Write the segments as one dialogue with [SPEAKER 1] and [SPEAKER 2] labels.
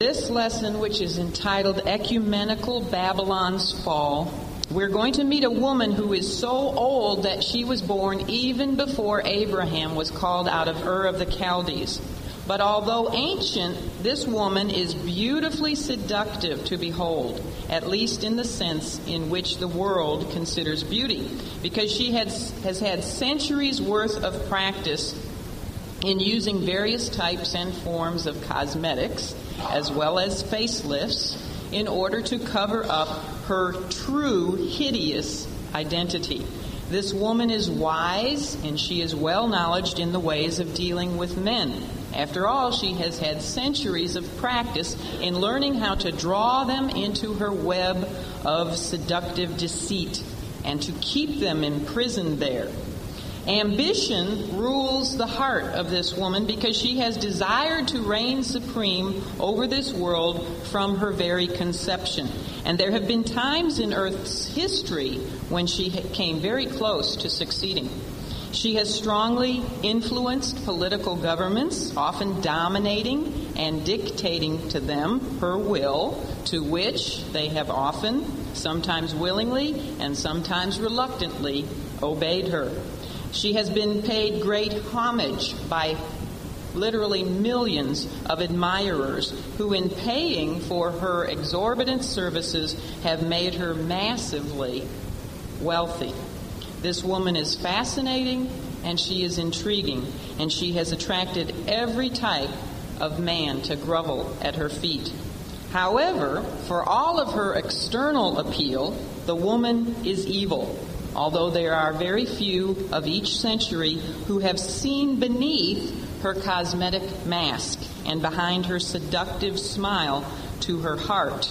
[SPEAKER 1] This lesson, which is entitled Ecumenical Babylon's Fall, we're going to meet a woman who is so old that she was born even before Abraham was called out of Ur of the Chaldees. But although ancient, this woman is beautifully seductive to behold, at least in the sense in which the world considers beauty, because she has, has had centuries worth of practice in using various types and forms of cosmetics as well as facelifts in order to cover up her true hideous identity. This woman is wise and she is well knowledged in the ways of dealing with men. After all, she has had centuries of practice in learning how to draw them into her web of seductive deceit and to keep them imprisoned there. Ambition rules the heart of this woman because she has desired to reign supreme over this world from her very conception. And there have been times in Earth's history when she came very close to succeeding. She has strongly influenced political governments, often dominating and dictating to them her will, to which they have often, sometimes willingly and sometimes reluctantly, obeyed her. She has been paid great homage by literally millions of admirers who, in paying for her exorbitant services, have made her massively wealthy. This woman is fascinating and she is intriguing, and she has attracted every type of man to grovel at her feet. However, for all of her external appeal, the woman is evil although there are very few of each century who have seen beneath her cosmetic mask and behind her seductive smile to her heart,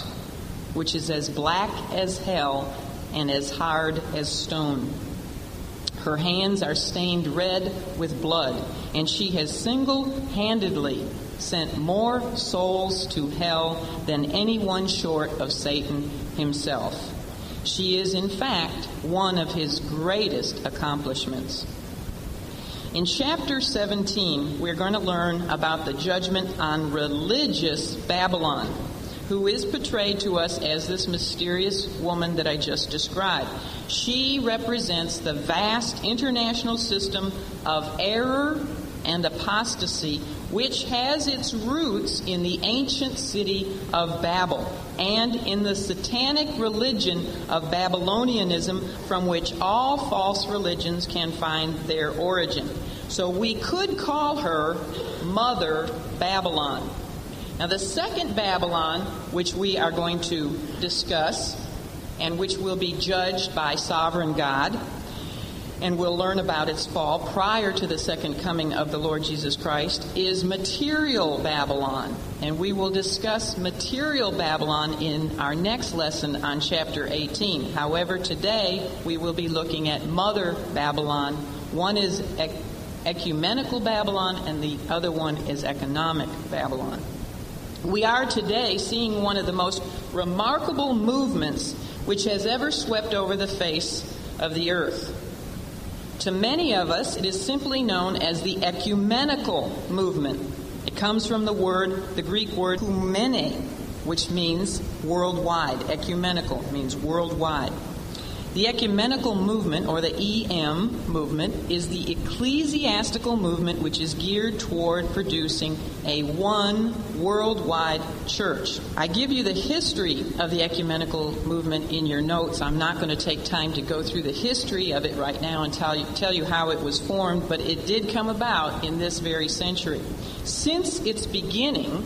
[SPEAKER 1] which is as black as hell and as hard as stone. Her hands are stained red with blood, and she has single handedly sent more souls to hell than anyone short of Satan himself. She is, in fact, one of his greatest accomplishments. In chapter 17, we're going to learn about the judgment on religious Babylon, who is portrayed to us as this mysterious woman that I just described. She represents the vast international system of error and apostasy which has its roots in the ancient city of Babel and in the satanic religion of Babylonianism from which all false religions can find their origin. So we could call her Mother Babylon. Now, the second Babylon, which we are going to discuss and which will be judged by sovereign God, and we'll learn about its fall prior to the second coming of the Lord Jesus Christ, is material Babylon. And we will discuss material Babylon in our next lesson on chapter 18. However, today we will be looking at Mother Babylon. One is ecumenical Babylon, and the other one is economic Babylon. We are today seeing one of the most remarkable movements which has ever swept over the face of the earth. To many of us, it is simply known as the ecumenical movement. It comes from the word, the Greek word "oikoumene," which means worldwide. Ecumenical means worldwide. The ecumenical movement, or the EM movement, is the ecclesiastical movement which is geared toward producing a one worldwide church. I give you the history of the ecumenical movement in your notes. I'm not going to take time to go through the history of it right now and tell you, tell you how it was formed, but it did come about in this very century. Since its beginning,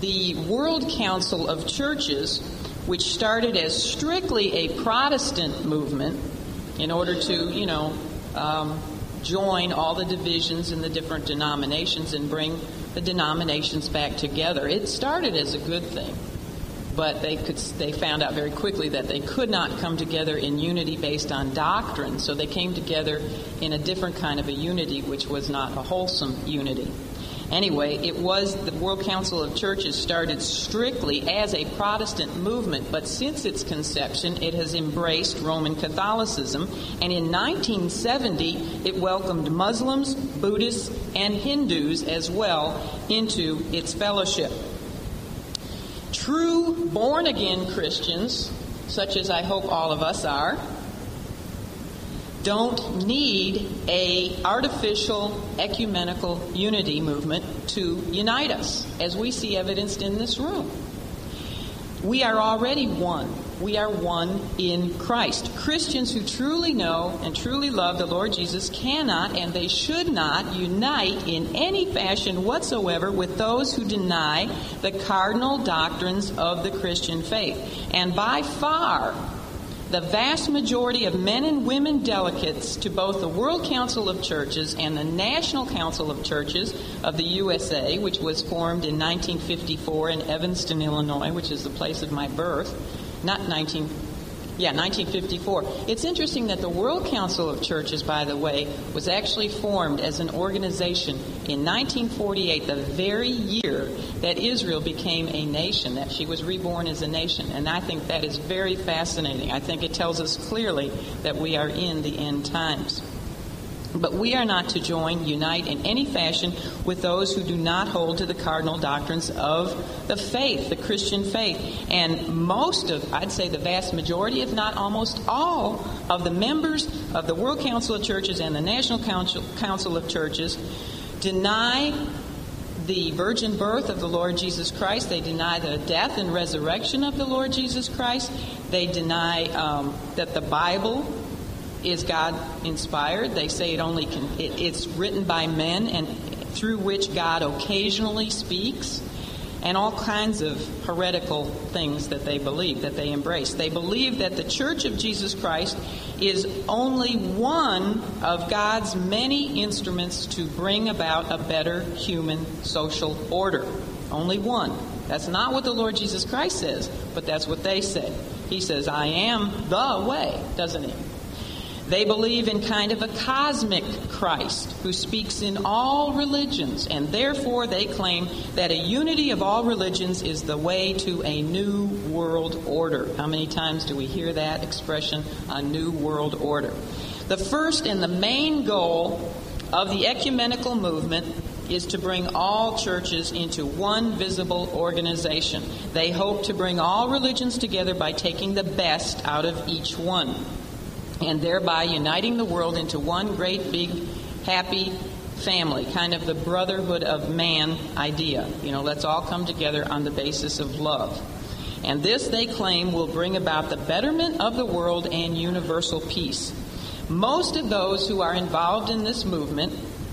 [SPEAKER 1] the World Council of Churches which started as strictly a Protestant movement in order to, you know, um, join all the divisions in the different denominations and bring the denominations back together. It started as a good thing, but they could they found out very quickly that they could not come together in unity based on doctrine. So they came together in a different kind of a unity, which was not a wholesome unity. Anyway, it was the World Council of Churches started strictly as a Protestant movement, but since its conception, it has embraced Roman Catholicism, and in 1970, it welcomed Muslims, Buddhists, and Hindus as well into its fellowship. True born again Christians, such as I hope all of us are, don't need a artificial ecumenical unity movement to unite us, as we see evidenced in this room. We are already one. We are one in Christ. Christians who truly know and truly love the Lord Jesus cannot and they should not unite in any fashion whatsoever with those who deny the cardinal doctrines of the Christian faith. And by far, the vast majority of men and women delegates to both the World Council of Churches and the National Council of Churches of the USA, which was formed in 1954 in Evanston, Illinois, which is the place of my birth, not 19 yeah, 1954. It's interesting that the World Council of Churches, by the way, was actually formed as an organization in 1948, the very year that Israel became a nation, that she was reborn as a nation. And I think that is very fascinating. I think it tells us clearly that we are in the end times. But we are not to join, unite in any fashion with those who do not hold to the cardinal doctrines of the faith, the Christian faith. And most of, I'd say the vast majority, if not almost all, of the members of the World Council of Churches and the National Council, Council of Churches deny the virgin birth of the Lord Jesus Christ. They deny the death and resurrection of the Lord Jesus Christ. They deny um, that the Bible is God inspired. They say it only can, it, it's written by men and through which God occasionally speaks, and all kinds of heretical things that they believe, that they embrace. They believe that the Church of Jesus Christ is only one of God's many instruments to bring about a better human social order. Only one. That's not what the Lord Jesus Christ says, but that's what they say. He says, I am the way, doesn't he? They believe in kind of a cosmic Christ who speaks in all religions, and therefore they claim that a unity of all religions is the way to a new world order. How many times do we hear that expression, a new world order? The first and the main goal of the ecumenical movement is to bring all churches into one visible organization. They hope to bring all religions together by taking the best out of each one and thereby uniting the world into one great big happy family, kind of the brotherhood of man idea. You know, let's all come together on the basis of love. And this, they claim, will bring about the betterment of the world and universal peace. Most of those who are involved in this movement,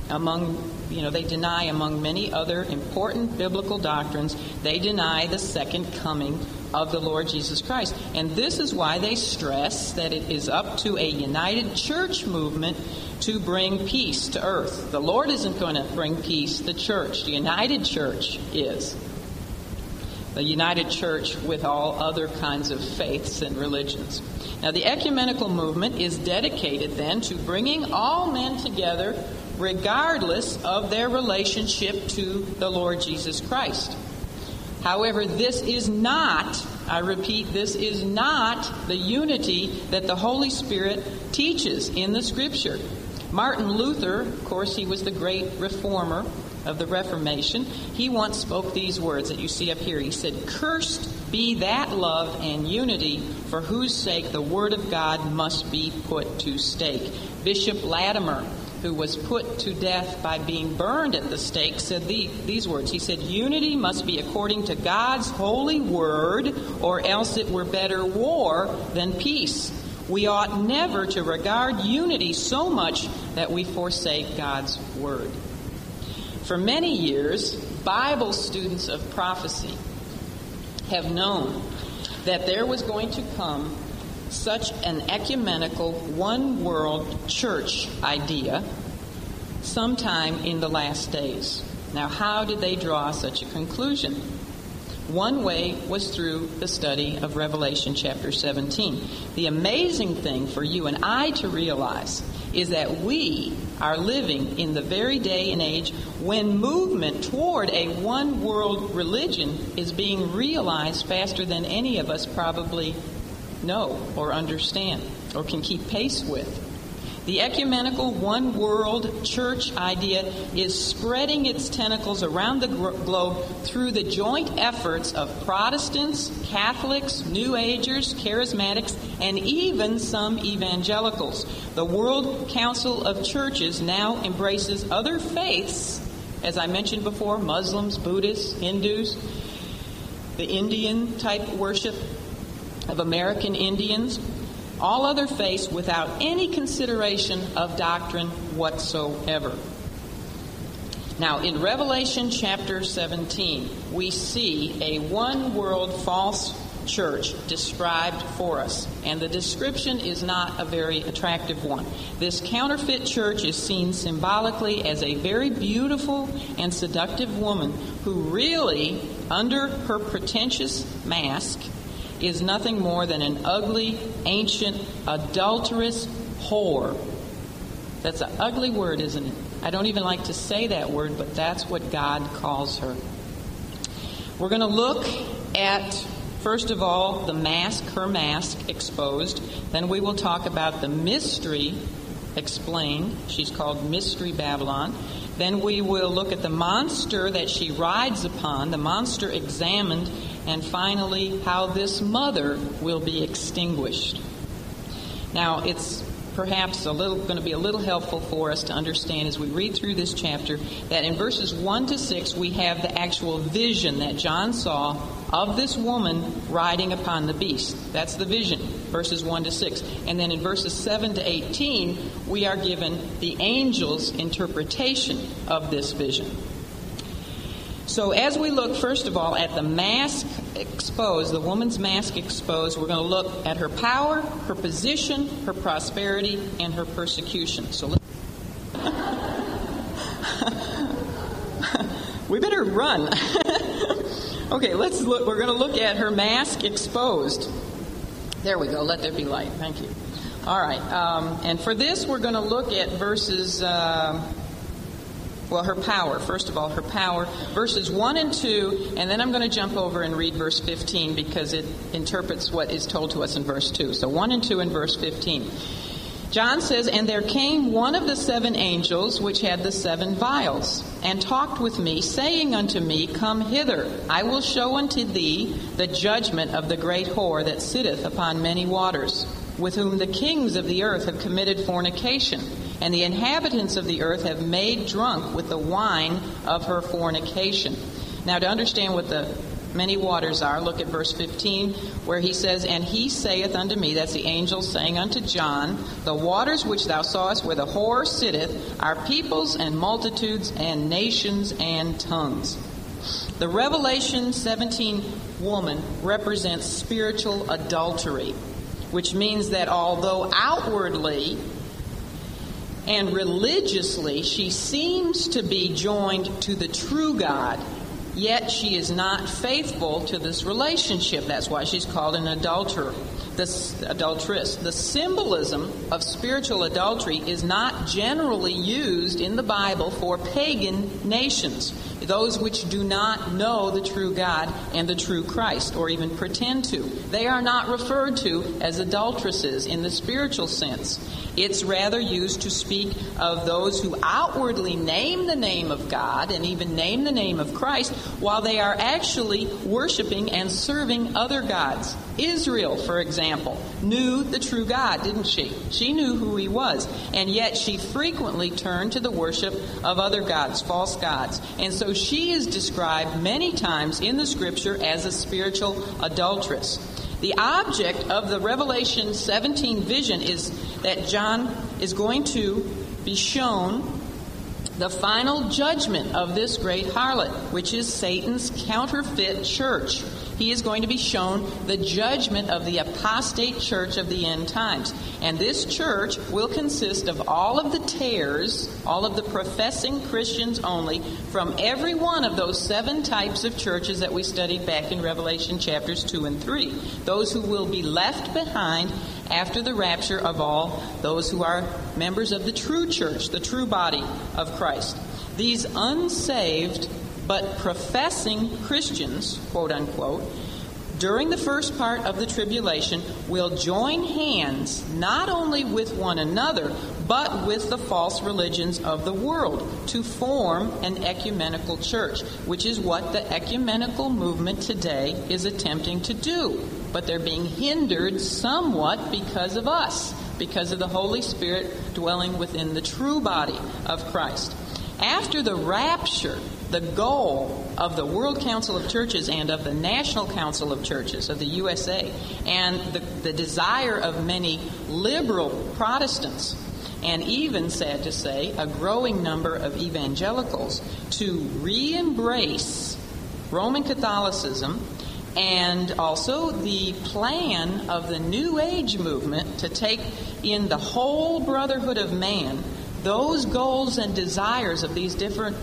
[SPEAKER 1] among you know, they deny, among many other important biblical doctrines, they deny the second coming of the Lord Jesus Christ. And this is why they stress that it is up to a united church movement to bring peace to earth. The Lord isn't going to bring peace, the church, the united church is. The united church with all other kinds of faiths and religions. Now, the ecumenical movement is dedicated then to bringing all men together regardless of their relationship to the Lord Jesus Christ. However, this is not, I repeat, this is not the unity that the Holy Spirit teaches in the Scripture. Martin Luther, of course, he was the great reformer of the Reformation. He once spoke these words that you see up here. He said, Cursed be that love and unity for whose sake the Word of God must be put to stake. Bishop Latimer, who was put to death by being burned at the stake, said the, these words. He said, Unity must be according to God's holy word, or else it were better war than peace. We ought never to regard unity so much that we forsake God's word. For many years, Bible students of prophecy have known that there was going to come such an ecumenical, one world church idea sometime in the last days. Now, how did they draw such a conclusion? One way was through the study of Revelation chapter 17. The amazing thing for you and I to realize is that we are living in the very day and age when movement toward a one world religion is being realized faster than any of us probably know or understand or can keep pace with. The ecumenical one world church idea is spreading its tentacles around the globe through the joint efforts of Protestants, Catholics, New Agers, Charismatics, and even some evangelicals. The World Council of Churches now embraces other faiths, as I mentioned before Muslims, Buddhists, Hindus, the Indian type worship of American Indians, all other faiths without any consideration of doctrine whatsoever. Now, in Revelation chapter 17, we see a one world false church described for us, and the description is not a very attractive one. This counterfeit church is seen symbolically as a very beautiful and seductive woman who really, under her pretentious mask, is nothing more than an ugly, ancient, adulterous whore. That's an ugly word, isn't it? I don't even like to say that word, but that's what God calls her. We're going to look at, first of all, the mask, her mask exposed. Then we will talk about the mystery explained. She's called Mystery Babylon. Then we will look at the monster that she rides upon, the monster examined, and finally, how this mother will be extinguished. Now, it's perhaps a little going to be a little helpful for us to understand as we read through this chapter that in verses 1 to 6 we have the actual vision that John saw of this woman riding upon the beast. That's the vision, verses 1 to 6. And then in verses 7 to 18 we are given the angel's interpretation of this vision. So, as we look, first of all, at the mask exposed, the woman's mask exposed, we're going to look at her power, her position, her prosperity, and her persecution. So, let's we better run. okay, let's look. We're going to look at her mask exposed. There we go. Let there be light. Thank you. All right. Um, and for this, we're going to look at verses. Uh, well, her power, first of all, her power, verses 1 and 2, and then I'm going to jump over and read verse 15 because it interprets what is told to us in verse 2. So 1 and 2 and verse 15. John says, And there came one of the seven angels which had the seven vials, and talked with me, saying unto me, Come hither, I will show unto thee the judgment of the great whore that sitteth upon many waters, with whom the kings of the earth have committed fornication and the inhabitants of the earth have made drunk with the wine of her fornication. Now, to understand what the many waters are, look at verse 15, where he says, And he saith unto me, that's the angel saying unto John, The waters which thou sawest where the whore sitteth are peoples and multitudes and nations and tongues. The Revelation 17 woman represents spiritual adultery, which means that although outwardly and religiously she seems to be joined to the true God, yet she is not faithful to this relationship. That's why she's called an adulterer. This adulteress. The symbolism of spiritual adultery is not generally used in the Bible for pagan nations, those which do not know the true God and the true Christ, or even pretend to. They are not referred to as adulteresses in the spiritual sense. It's rather used to speak of those who outwardly name the name of God and even name the name of Christ while they are actually worshiping and serving other gods. Israel, for example, knew the true God, didn't she? She knew who he was, and yet she frequently turned to the worship of other gods, false gods. And so she is described many times in the scripture as a spiritual adulteress. The object of the Revelation 17 vision is that John is going to be shown the final judgment of this great harlot, which is Satan's counterfeit church he is going to be shown the judgment of the apostate church of the end times. And this church will consist of all of the tares, all of the professing Christians only, from every one of those seven types of churches that we studied back in Revelation chapters 2 and 3. Those who will be left behind after the rapture of all those who are members of the true church, the true body of Christ. These unsaved but professing Christians, quote unquote, during the first part of the tribulation will join hands not only with one another, but with the false religions of the world to form an ecumenical church, which is what the ecumenical movement today is attempting to do. But they're being hindered somewhat because of us, because of the Holy Spirit dwelling within the true body of Christ. After the rapture, the goal of the World Council of Churches and of the National Council of Churches of the USA and the, the desire of many liberal Protestants and even, sad to say, a growing number of evangelicals to re embrace Roman Catholicism and also the plan of the New Age movement to take in the whole brotherhood of man those goals and desires of these different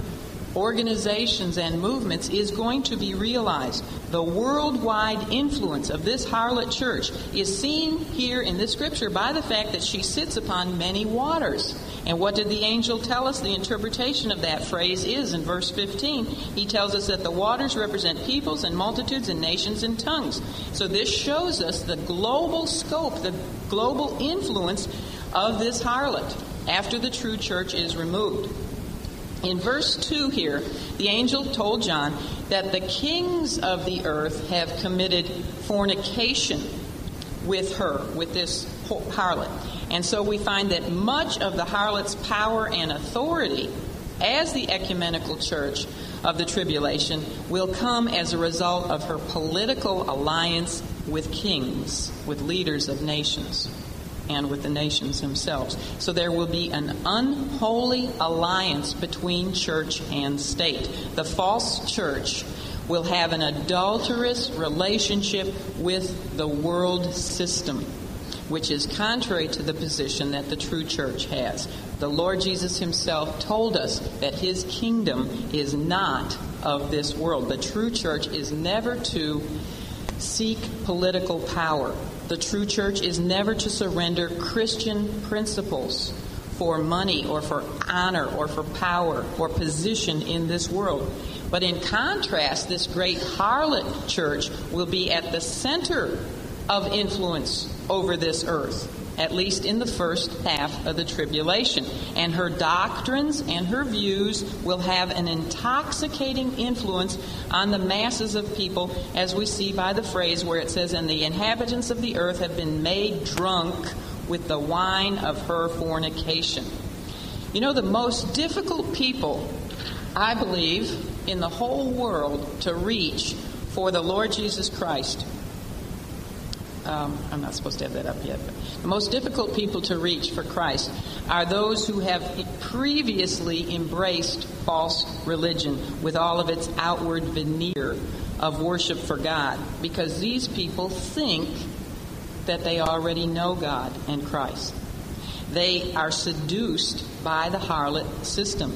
[SPEAKER 1] organizations and movements is going to be realized. The worldwide influence of this harlot church is seen here in this scripture by the fact that she sits upon many waters. And what did the angel tell us? The interpretation of that phrase is in verse 15. He tells us that the waters represent peoples and multitudes and nations and tongues. So this shows us the global scope, the global influence of this harlot after the true church is removed. In verse 2 here, the angel told John that the kings of the earth have committed fornication with her, with this harlot. And so we find that much of the harlot's power and authority as the ecumenical church of the tribulation will come as a result of her political alliance with kings, with leaders of nations and with the nations themselves. So there will be an unholy alliance between church and state. The false church will have an adulterous relationship with the world system, which is contrary to the position that the true church has. The Lord Jesus himself told us that his kingdom is not of this world. The true church is never to seek political power. The true church is never to surrender Christian principles for money or for honor or for power or position in this world. But in contrast, this great harlot church will be at the center of influence over this earth at least in the first half of the tribulation. And her doctrines and her views will have an intoxicating influence on the masses of people, as we see by the phrase where it says, And the inhabitants of the earth have been made drunk with the wine of her fornication. You know, the most difficult people, I believe, in the whole world to reach for the Lord Jesus Christ um, I'm not supposed to have that up yet. But the most difficult people to reach for Christ are those who have previously embraced false religion with all of its outward veneer of worship for God, because these people think that they already know God and Christ. They are seduced by the harlot system,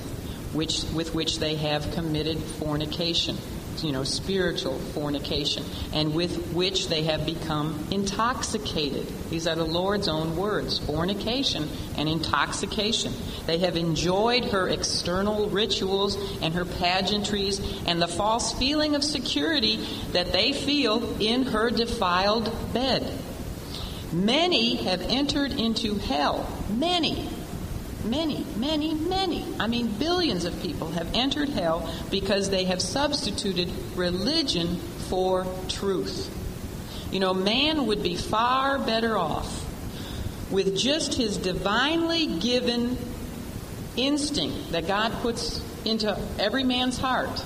[SPEAKER 1] which, with which they have committed fornication you know, spiritual fornication, and with which they have become intoxicated. These are the Lord's own words fornication and intoxication. They have enjoyed her external rituals and her pageantries and the false feeling of security that they feel in her defiled bed. Many have entered into hell. Many Many, many, many, I mean, billions of people have entered hell because they have substituted religion for truth. You know, man would be far better off with just his divinely given instinct that God puts into every man's heart.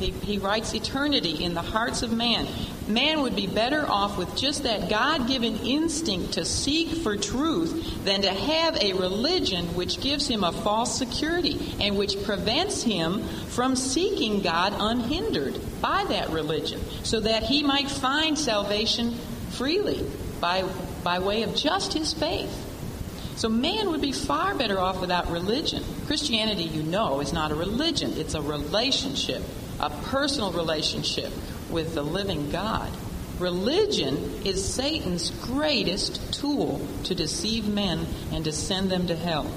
[SPEAKER 1] He, he writes eternity in the hearts of man man would be better off with just that God given instinct to seek for truth than to have a religion which gives him a false security and which prevents him from seeking God unhindered by that religion so that he might find salvation freely by, by way of just his faith. So man would be far better off without religion. Christianity, you know, is not a religion, it's a relationship, a personal relationship with the living God. Religion is Satan's greatest tool to deceive men and to send them to hell.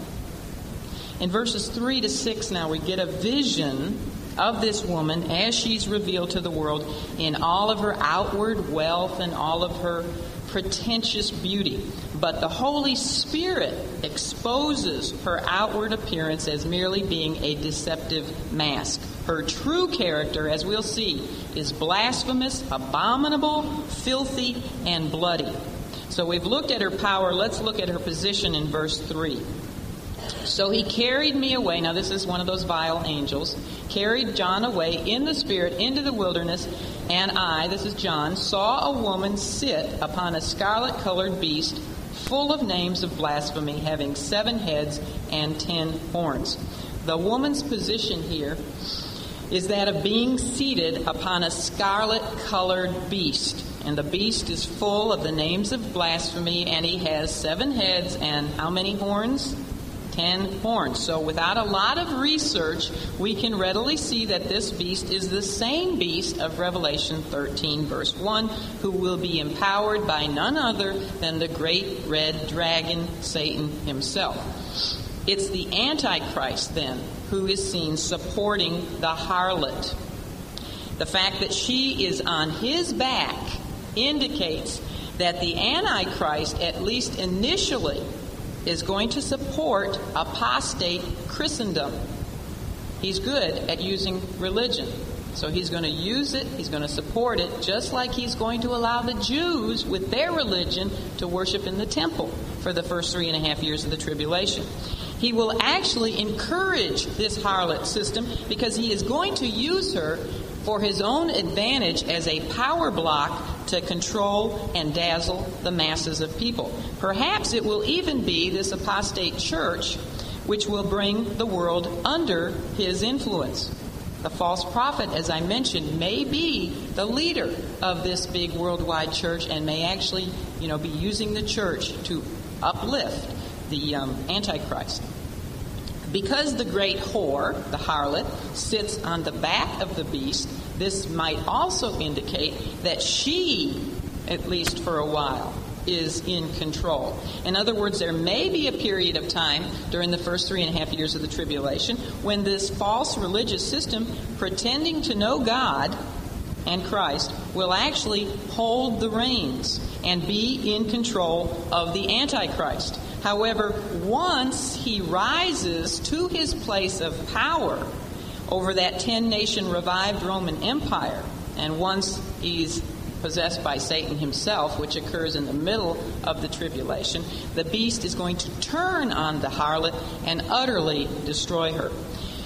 [SPEAKER 1] In verses 3 to 6 now we get a vision of this woman as she's revealed to the world in all of her outward wealth and all of her pretentious beauty. But the Holy Spirit exposes her outward appearance as merely being a deceptive mask. Her true character, as we'll see, is blasphemous, abominable, filthy, and bloody. So we've looked at her power. Let's look at her position in verse 3. So he carried me away. Now, this is one of those vile angels. Carried John away in the Spirit into the wilderness. And I, this is John, saw a woman sit upon a scarlet colored beast full of names of blasphemy, having seven heads and ten horns. The woman's position here is that of being seated upon a scarlet colored beast. And the beast is full of the names of blasphemy, and he has seven heads and how many horns? ten horns. So, without a lot of research, we can readily see that this beast is the same beast of Revelation 13, verse 1, who will be empowered by none other than the great red dragon, Satan himself. It's the Antichrist, then, who is seen supporting the harlot. The fact that she is on his back indicates that the Antichrist, at least initially, is going to support apostate Christendom. He's good at using religion. So he's going to use it, he's going to support it, just like he's going to allow the Jews with their religion to worship in the temple for the first three and a half years of the tribulation. He will actually encourage this harlot system because he is going to use her for his own advantage as a power block to control and dazzle the masses of people. Perhaps it will even be this apostate church which will bring the world under his influence. The false prophet, as I mentioned, may be the leader of this big worldwide church and may actually, you know, be using the church to uplift the um, Antichrist. Because the great whore, the harlot, sits on the back of the beast, this might also indicate that she, at least for a while, is in control. In other words, there may be a period of time during the first three and a half years of the tribulation when this false religious system, pretending to know God and Christ, will actually hold the reins and be in control of the Antichrist. However, once he rises to his place of power over that 10 nation revived Roman Empire, and once he's possessed by Satan himself, which occurs in the middle of the tribulation, the beast is going to turn on the harlot and utterly destroy her.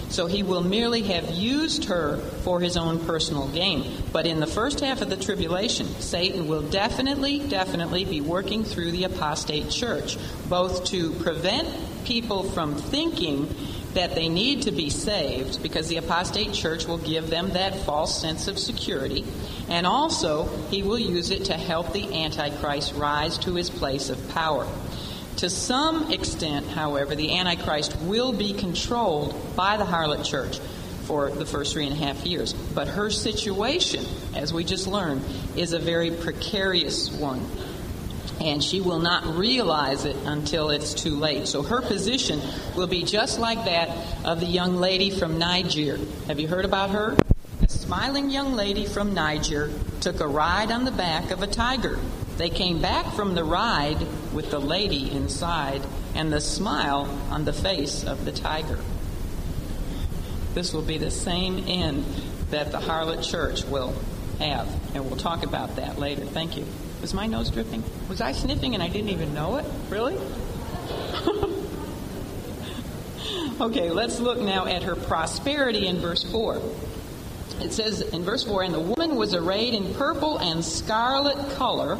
[SPEAKER 1] So he will merely have used her for his own personal gain. But in the first half of the tribulation, Satan will definitely, definitely be working through the apostate church, both to prevent people from thinking that they need to be saved because the apostate church will give them that false sense of security. And also, he will use it to help the Antichrist rise to his place of power. To some extent, however, the Antichrist will be controlled by the harlot church for the first three and a half years. But her situation, as we just learned, is a very precarious one. And she will not realize it until it's too late. So her position will be just like that of the young lady from Niger. Have you heard about her? A smiling young lady from Niger took a ride on the back of a tiger. They came back from the ride with the lady inside and the smile on the face of the tiger. This will be the same end that the harlot church will have, and we'll talk about that later. Thank you. Was my nose dripping? Was I sniffing and I didn't even know it? Really? okay, let's look now at her prosperity in verse 4. It says in verse 4 And the woman was arrayed in purple and scarlet color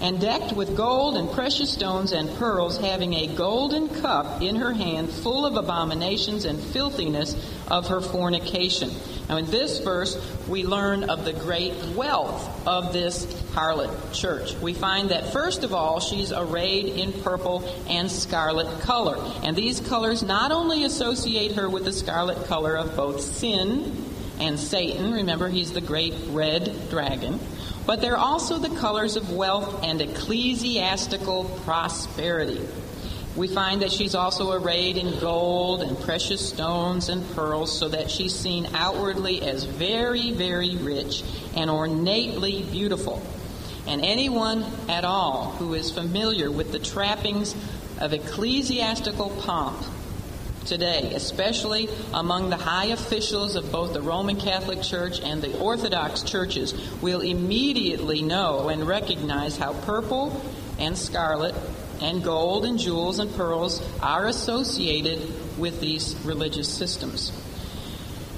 [SPEAKER 1] and decked with gold and precious stones and pearls, having a golden cup in her hand full of abominations and filthiness of her fornication. Now, in this verse, we learn of the great wealth of this harlot church. We find that, first of all, she's arrayed in purple and scarlet color. And these colors not only associate her with the scarlet color of both sin and Satan, remember, he's the great red dragon but they're also the colors of wealth and ecclesiastical prosperity. We find that she's also arrayed in gold and precious stones and pearls, so that she's seen outwardly as very, very rich and ornately beautiful. And anyone at all who is familiar with the trappings of ecclesiastical pomp today, especially among the high officials of both the Roman Catholic Church and the Orthodox churches, will immediately know and recognize how purple and scarlet and gold and jewels and pearls are associated with these religious systems.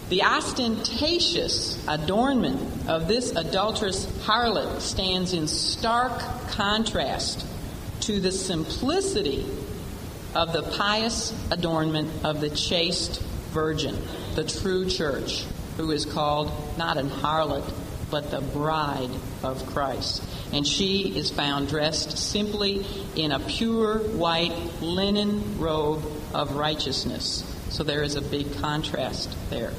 [SPEAKER 1] The ostentatious adornment of this adulterous harlot stands in stark contrast to the simplicity of the pious adornment of the chaste virgin, the true church, who is called not an harlot, but the bride of Christ. And she is found dressed simply in a pure white linen robe of righteousness. So there is a big contrast there.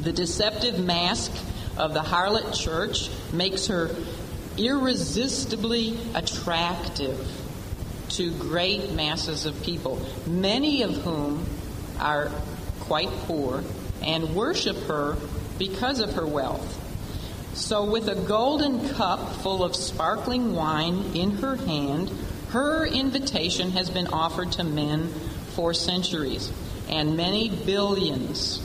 [SPEAKER 1] The deceptive mask of the harlot church makes her irresistibly attractive to great masses of people, many of whom are quite poor and worship her because of her wealth. So, with a golden cup full of sparkling wine in her hand, her invitation has been offered to men for centuries, and many billions,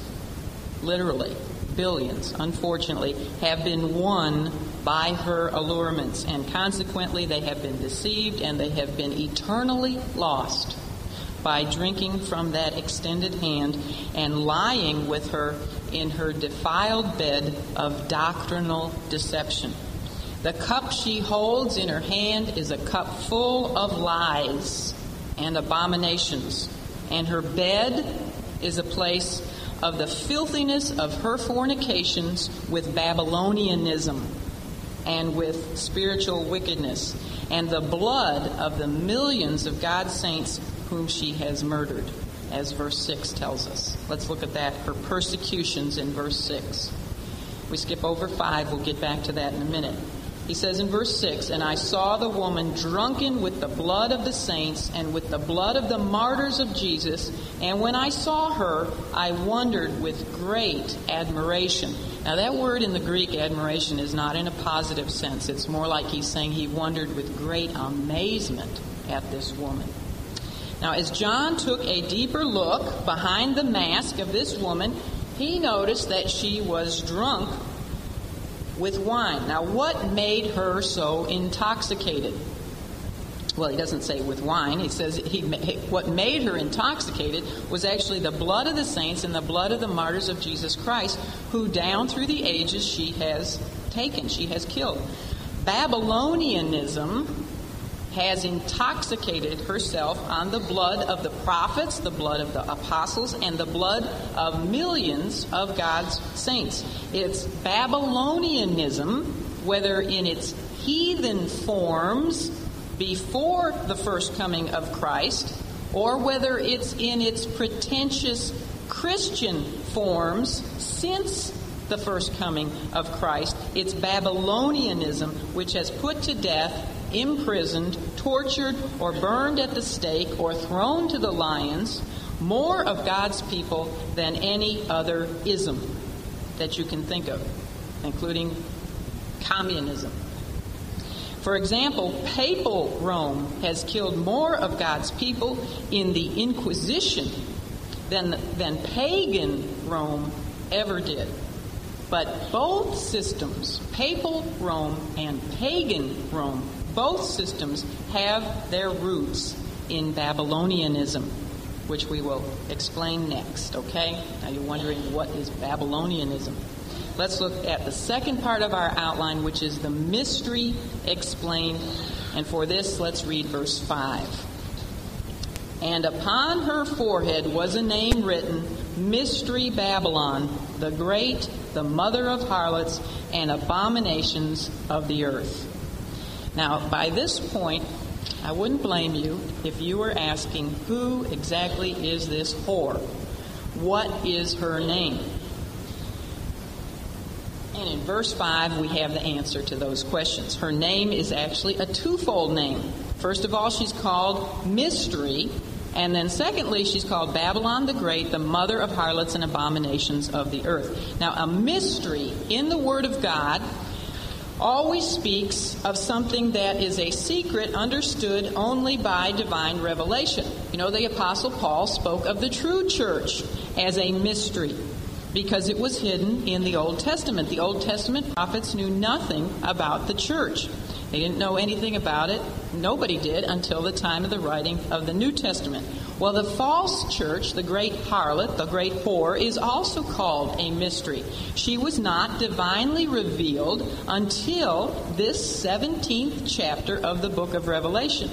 [SPEAKER 1] literally billions, unfortunately, have been won by her allurements, and consequently they have been deceived and they have been eternally lost by drinking from that extended hand and lying with her in her defiled bed of doctrinal deception. The cup she holds in her hand is a cup full of lies and abominations, and her bed is a place of the filthiness of her fornications with Babylonianism and with spiritual wickedness, and the blood of the millions of God's saints whom she has murdered, as verse 6 tells us. Let's look at that, her persecutions in verse 6. We skip over 5, we'll get back to that in a minute. He says in verse 6 And I saw the woman drunken with the blood of the saints and with the blood of the martyrs of Jesus. And when I saw her, I wondered with great admiration. Now, that word in the Greek, admiration, is not in a positive sense. It's more like he's saying he wondered with great amazement at this woman. Now, as John took a deeper look behind the mask of this woman, he noticed that she was drunk with wine. Now, what made her so intoxicated? Well, he doesn't say with wine. He says he, what made her intoxicated was actually the blood of the saints and the blood of the martyrs of Jesus Christ, who down through the ages she has taken, she has killed. Babylonianism has intoxicated herself on the blood of the prophets, the blood of the apostles, and the blood of millions of God's saints. It's Babylonianism, whether in its heathen forms before the first coming of Christ, or whether it's in its pretentious Christian forms since the first coming of Christ. It's Babylonianism which has put to death imprisoned, tortured, or burned at the stake, or thrown to the lions more of God's people than any other ism that you can think of, including communism. For example, papal Rome has killed more of God's people in the Inquisition than, than pagan Rome ever did. But both systems, papal Rome and pagan Rome, both systems have their roots in Babylonianism, which we will explain next, okay? Now you're wondering what is Babylonianism? Let's look at the second part of our outline, which is the mystery explained. And for this, let's read verse 5. And upon her forehead was a name written Mystery Babylon, the great, the mother of harlots and abominations of the earth. Now, by this point, I wouldn't blame you if you were asking, who exactly is this whore? What is her name? And in verse 5, we have the answer to those questions. Her name is actually a twofold name. First of all, she's called Mystery, and then secondly, she's called Babylon the Great, the mother of harlots and abominations of the earth. Now, a mystery in the Word of God always speaks of something that is a secret understood only by divine revelation. You know, the Apostle Paul spoke of the true church as a mystery because it was hidden in the Old Testament. The Old Testament prophets knew nothing about the church. They didn't know anything about it. Nobody did until the time of the writing of the New Testament. Well, the false church, the great harlot, the great whore, is also called a mystery. She was not divinely revealed until this 17th chapter of the book of Revelation.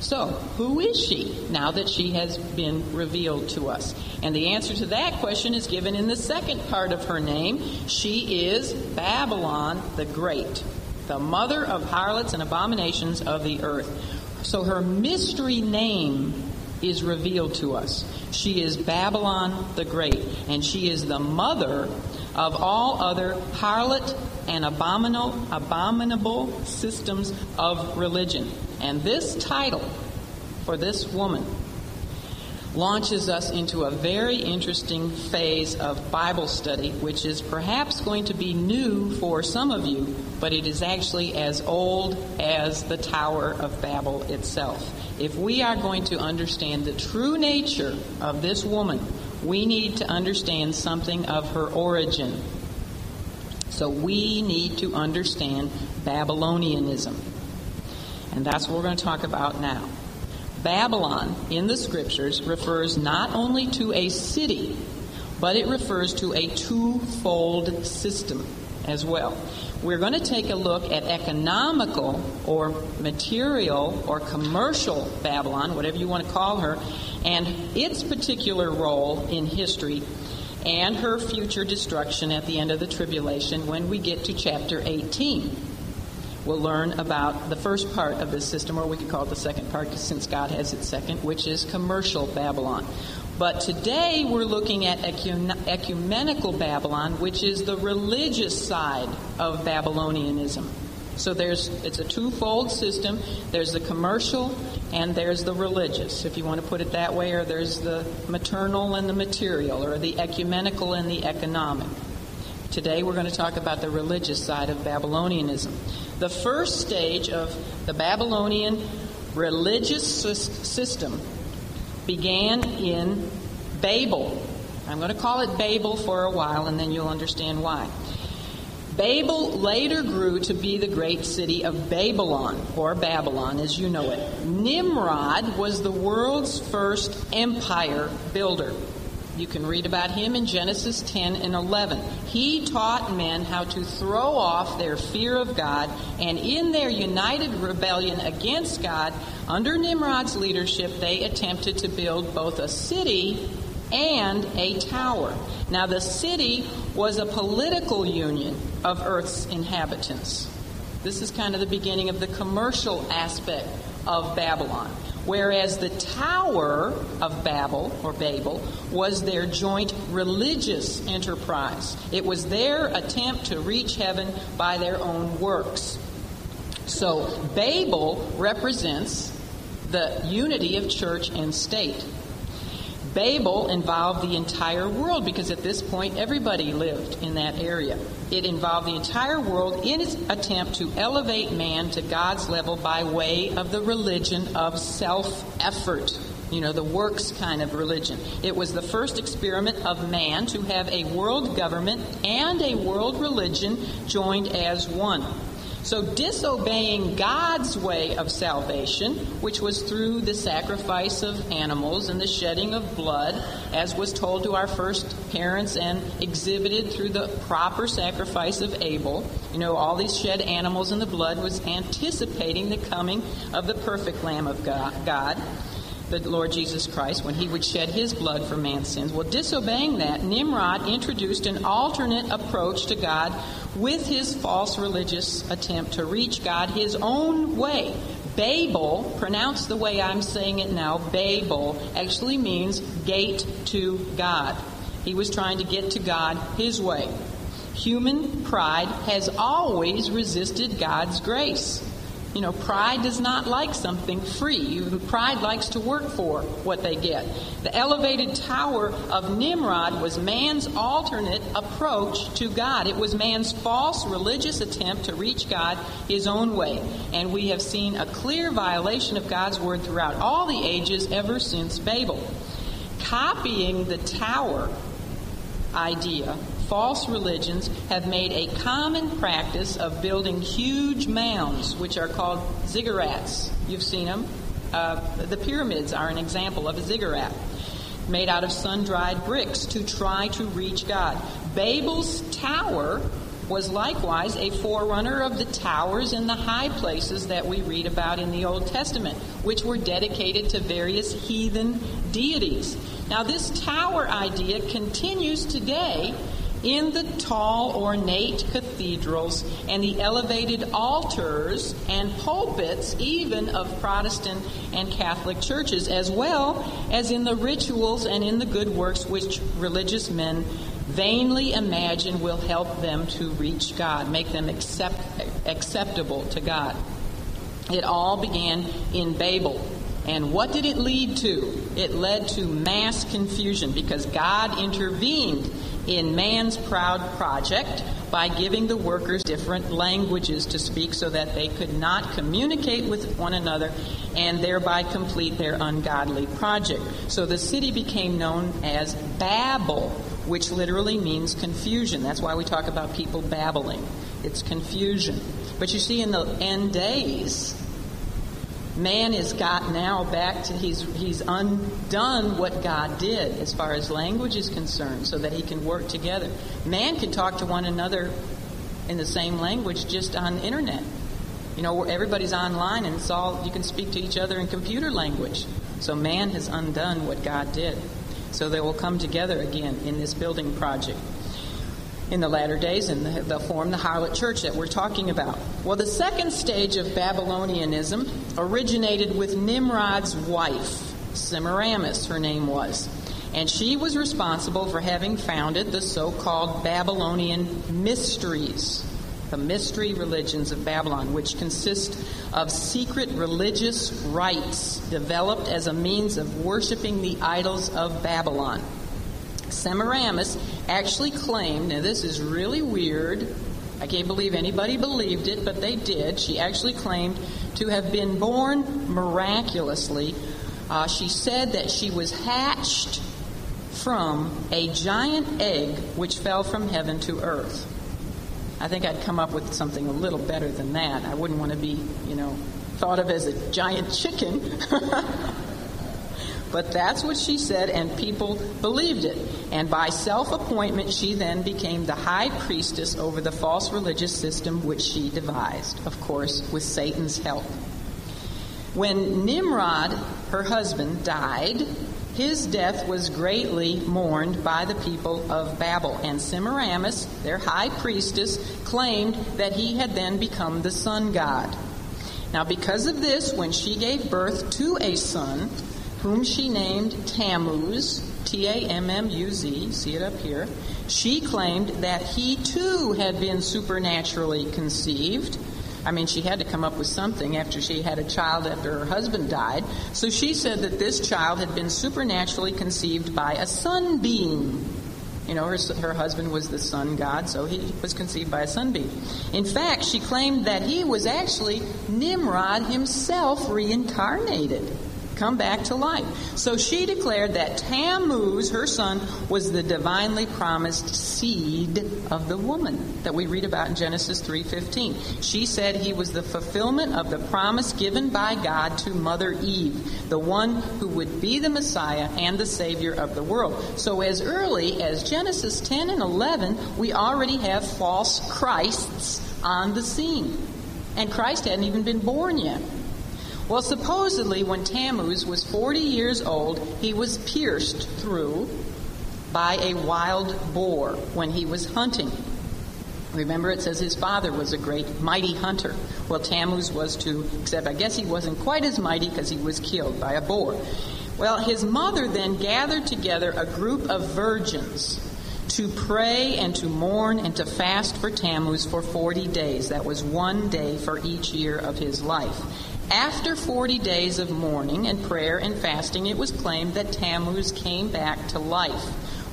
[SPEAKER 1] So, who is she now that she has been revealed to us? And the answer to that question is given in the second part of her name. She is Babylon the Great, the mother of harlots and abominations of the earth. So her mystery name is revealed to us. She is Babylon the Great, and she is the mother of all other harlot and abominable, abominable systems of religion. And this title for this woman launches us into a very interesting phase of Bible study, which is perhaps going to be new for some of you, but it is actually as old as the Tower of Babel itself. If we are going to understand the true nature of this woman, we need to understand something of her origin. So we need to understand Babylonianism. And that's what we're going to talk about now. Babylon in the scriptures refers not only to a city, but it refers to a twofold system as well. We're going to take a look at economical or material or commercial Babylon, whatever you want to call her, and its particular role in history and her future destruction at the end of the tribulation when we get to chapter 18. We'll learn about the first part of this system, or we could call it the second part since God has its second, which is commercial Babylon. But today we're looking at ecumenical Babylon, which is the religious side of Babylonianism. So there's it's a twofold system. There's the commercial and there's the religious, if you want to put it that way, or there's the maternal and the material, or the ecumenical and the economic. Today we're going to talk about the religious side of Babylonianism. The first stage of the Babylonian religious system began in Babel. I'm going to call it Babel for a while and then you'll understand why. Babel later grew to be the great city of Babylon, or Babylon as you know it. Nimrod was the world's first empire builder. You can read about him in Genesis 10 and 11. He taught men how to throw off their fear of God, and in their united rebellion against God, under Nimrod's leadership, they attempted to build both a city and a tower. Now, the city was a political union of Earth's inhabitants. This is kind of the beginning of the commercial aspect of Babylon whereas the Tower of Babel, or Babel, was their joint religious enterprise. It was their attempt to reach heaven by their own works. So Babel represents the unity of church and state. Babel involved the entire world because at this point everybody lived in that area. It involved the entire world in its attempt to elevate man to God's level by way of the religion of self effort. You know, the works kind of religion. It was the first experiment of man to have a world government and a world religion joined as one. So, disobeying God's way of salvation, which was through the sacrifice of animals and the shedding of blood, as was told to our first parents and exhibited through the proper sacrifice of Abel, you know, all these shed animals and the blood was anticipating the coming of the perfect Lamb of God the Lord Jesus Christ when he would shed his blood for man's sins. Well, disobeying that, Nimrod introduced an alternate approach to God with his false religious attempt to reach God his own way. Babel, pronounced the way I'm saying it now, Babel actually means gate to God. He was trying to get to God his way. Human pride has always resisted God's grace. You know, pride does not like something free. Pride likes to work for what they get. The elevated tower of Nimrod was man's alternate approach to God. It was man's false religious attempt to reach God his own way. And we have seen a clear violation of God's word throughout all the ages ever since Babel. Copying the tower idea false religions have made a common practice of building huge mounds, which are called ziggurats. You've seen them. Uh, the pyramids are an example of a ziggurat, made out of sun dried bricks to try to reach God. Babel's tower was likewise a forerunner of the towers and the high places that we read about in the Old Testament, which were dedicated to various heathen deities. Now, this tower idea continues today in the tall, ornate cathedrals and the elevated altars and pulpits, even of Protestant and Catholic churches, as well as in the rituals and in the good works which religious men vainly imagine will help them to reach God, make them accept, acceptable to God. It all began in Babel. And what did it lead to? It led to mass confusion because God intervened in man's proud project by giving the workers different languages to speak so that they could not communicate with one another and thereby complete their ungodly project. So the city became known as Babel, which literally means confusion. That's why we talk about people babbling. It's confusion. But you see, in the end days, man has got now back to he's he's undone what God did as far as language is concerned, so that he can work together. Man can talk to one another in the same language just on internet. You know, everybody's online and it's all you can speak to each other in computer language. So man has undone what God did. So they will come together again in this building project in the latter days, and they'll form the harlot church that we're talking about. Well, the second stage of Babylonianism originated with Nimrod's wife, Semiramis, her name was. And she was responsible for having founded the so called Babylonian mysteries, the mystery religions of Babylon, which consist of secret religious rites developed as a means of worshiping the idols of Babylon. Semiramis actually claimed, now this is really weird. I can't believe anybody believed it, but they did. She actually claimed to have been born miraculously. Uh, she said that she was hatched from a giant egg which fell from heaven to earth. I think I'd come up with something a little better than that. I wouldn't want to be, you know, thought of as a giant chicken. But that's what she said, and people believed it. And by self appointment, she then became the high priestess over the false religious system which she devised, of course, with Satan's help. When Nimrod, her husband, died, his death was greatly mourned by the people of Babel, and Semiramis, their high priestess, claimed that he had then become the sun god. Now, because of this, when she gave birth to a son, whom she named Tammuz, T A M M U Z, see it up here. She claimed that he too had been supernaturally conceived. I mean, she had to come up with something after she had a child after her husband died. So she said that this child had been supernaturally conceived by a sunbeam. You know, her, her husband was the sun god, so he was conceived by a sunbeam. In fact, she claimed that he was actually Nimrod himself reincarnated come back to life. So she declared that Tammuz, her son, was the divinely promised seed of the woman that we read about in Genesis 3:15. She said he was the fulfillment of the promise given by God to Mother Eve, the one who would be the Messiah and the savior of the world. So as early as Genesis 10 and 11, we already have false Christs on the scene. And Christ hadn't even been born yet. Well, supposedly, when Tammuz was 40 years old, he was pierced through by a wild boar when he was hunting. Remember, it says his father was a great, mighty hunter. Well, Tammuz was too, except I guess he wasn't quite as mighty because he was killed by a boar. Well, his mother then gathered together a group of virgins to pray and to mourn and to fast for Tammuz for 40 days. That was one day for each year of his life. After 40 days of mourning and prayer and fasting, it was claimed that Tammuz came back to life,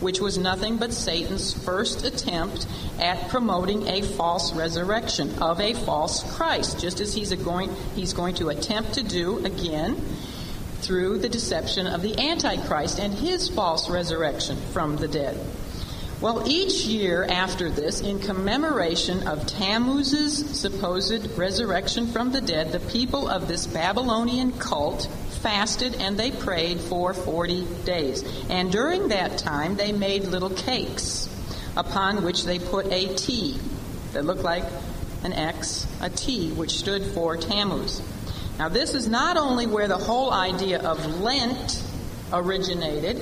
[SPEAKER 1] which was nothing but Satan's first attempt at promoting a false resurrection of a false Christ, just as he's going, he's going to attempt to do again through the deception of the Antichrist and his false resurrection from the dead. Well, each year after this, in commemoration of Tammuz's supposed resurrection from the dead, the people of this Babylonian cult fasted and they prayed for 40 days. And during that time, they made little cakes upon which they put a T that looked like an X, a T, which stood for Tammuz. Now, this is not only where the whole idea of Lent originated,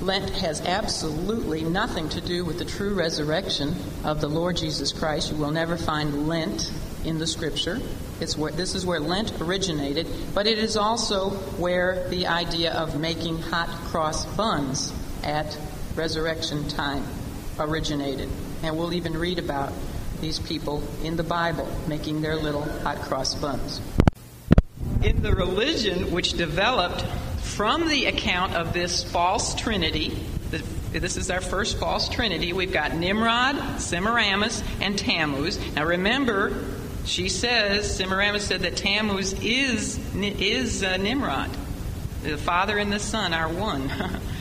[SPEAKER 1] Lent has absolutely nothing to do with the true resurrection of the Lord Jesus Christ. You will never find Lent in the Scripture. It's where, this is where Lent originated, but it is also where the idea of making hot cross buns at resurrection time originated. And we'll even read about these people in the Bible making their little hot cross buns. In the religion which developed from the account of this false trinity, this is our first false trinity. We've got Nimrod, Semiramis, and Tammuz. Now remember, she says, Semiramis said that Tammuz is, is uh, Nimrod. The Father and the Son are one.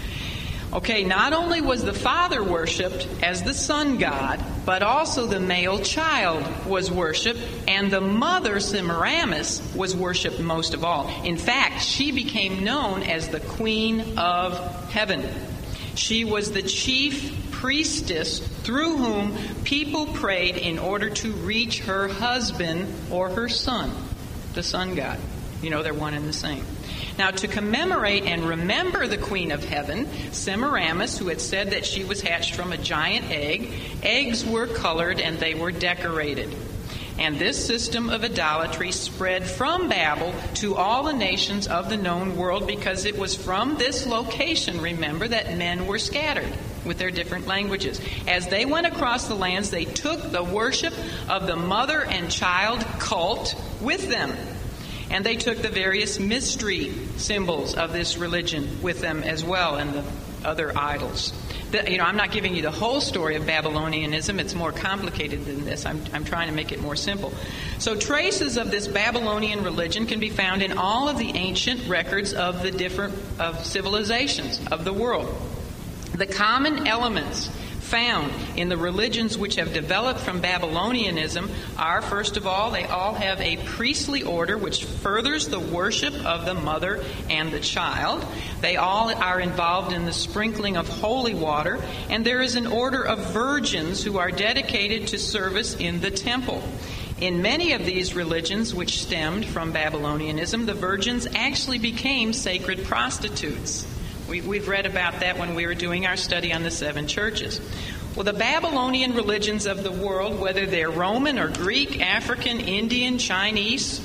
[SPEAKER 1] okay, not only was the Father worshipped as the sun God, but also the male child was worshiped, and the mother, Semiramis, was worshiped most of all. In fact, she became known as the Queen of Heaven. She was the chief priestess through whom people prayed in order to reach her husband or her son, the sun god. You know, they're one and the same. Now, to commemorate and remember the Queen of Heaven, Semiramis, who had said that she was hatched from a giant egg, eggs were colored and they were decorated. And this system of idolatry spread from Babel to all the nations of the known world because it was from this location, remember, that men were scattered with their different languages. As they went across the lands, they took the worship of the mother and child cult with them. And they took the various mystery symbols of this religion with them as well and the other idols. The, you know, I'm not giving you the whole story of Babylonianism. It's more complicated than this. I'm, I'm trying to make it more simple. So, traces of this Babylonian religion can be found in all of the ancient records of the different of civilizations of the world. The common elements found in the religions which have developed from Babylonianism are, first of all, they all have a priestly order which furthers the worship of the mother and the child. They all are involved in the sprinkling of holy water, and there is an order of virgins who are dedicated to service in the temple. In many of these religions, which stemmed from Babylonianism, the virgins actually became sacred prostitutes. We, we've read about that when we were doing our study on the seven churches. Well, the Babylonian religions of the world, whether they're Roman or Greek, African, Indian, Chinese,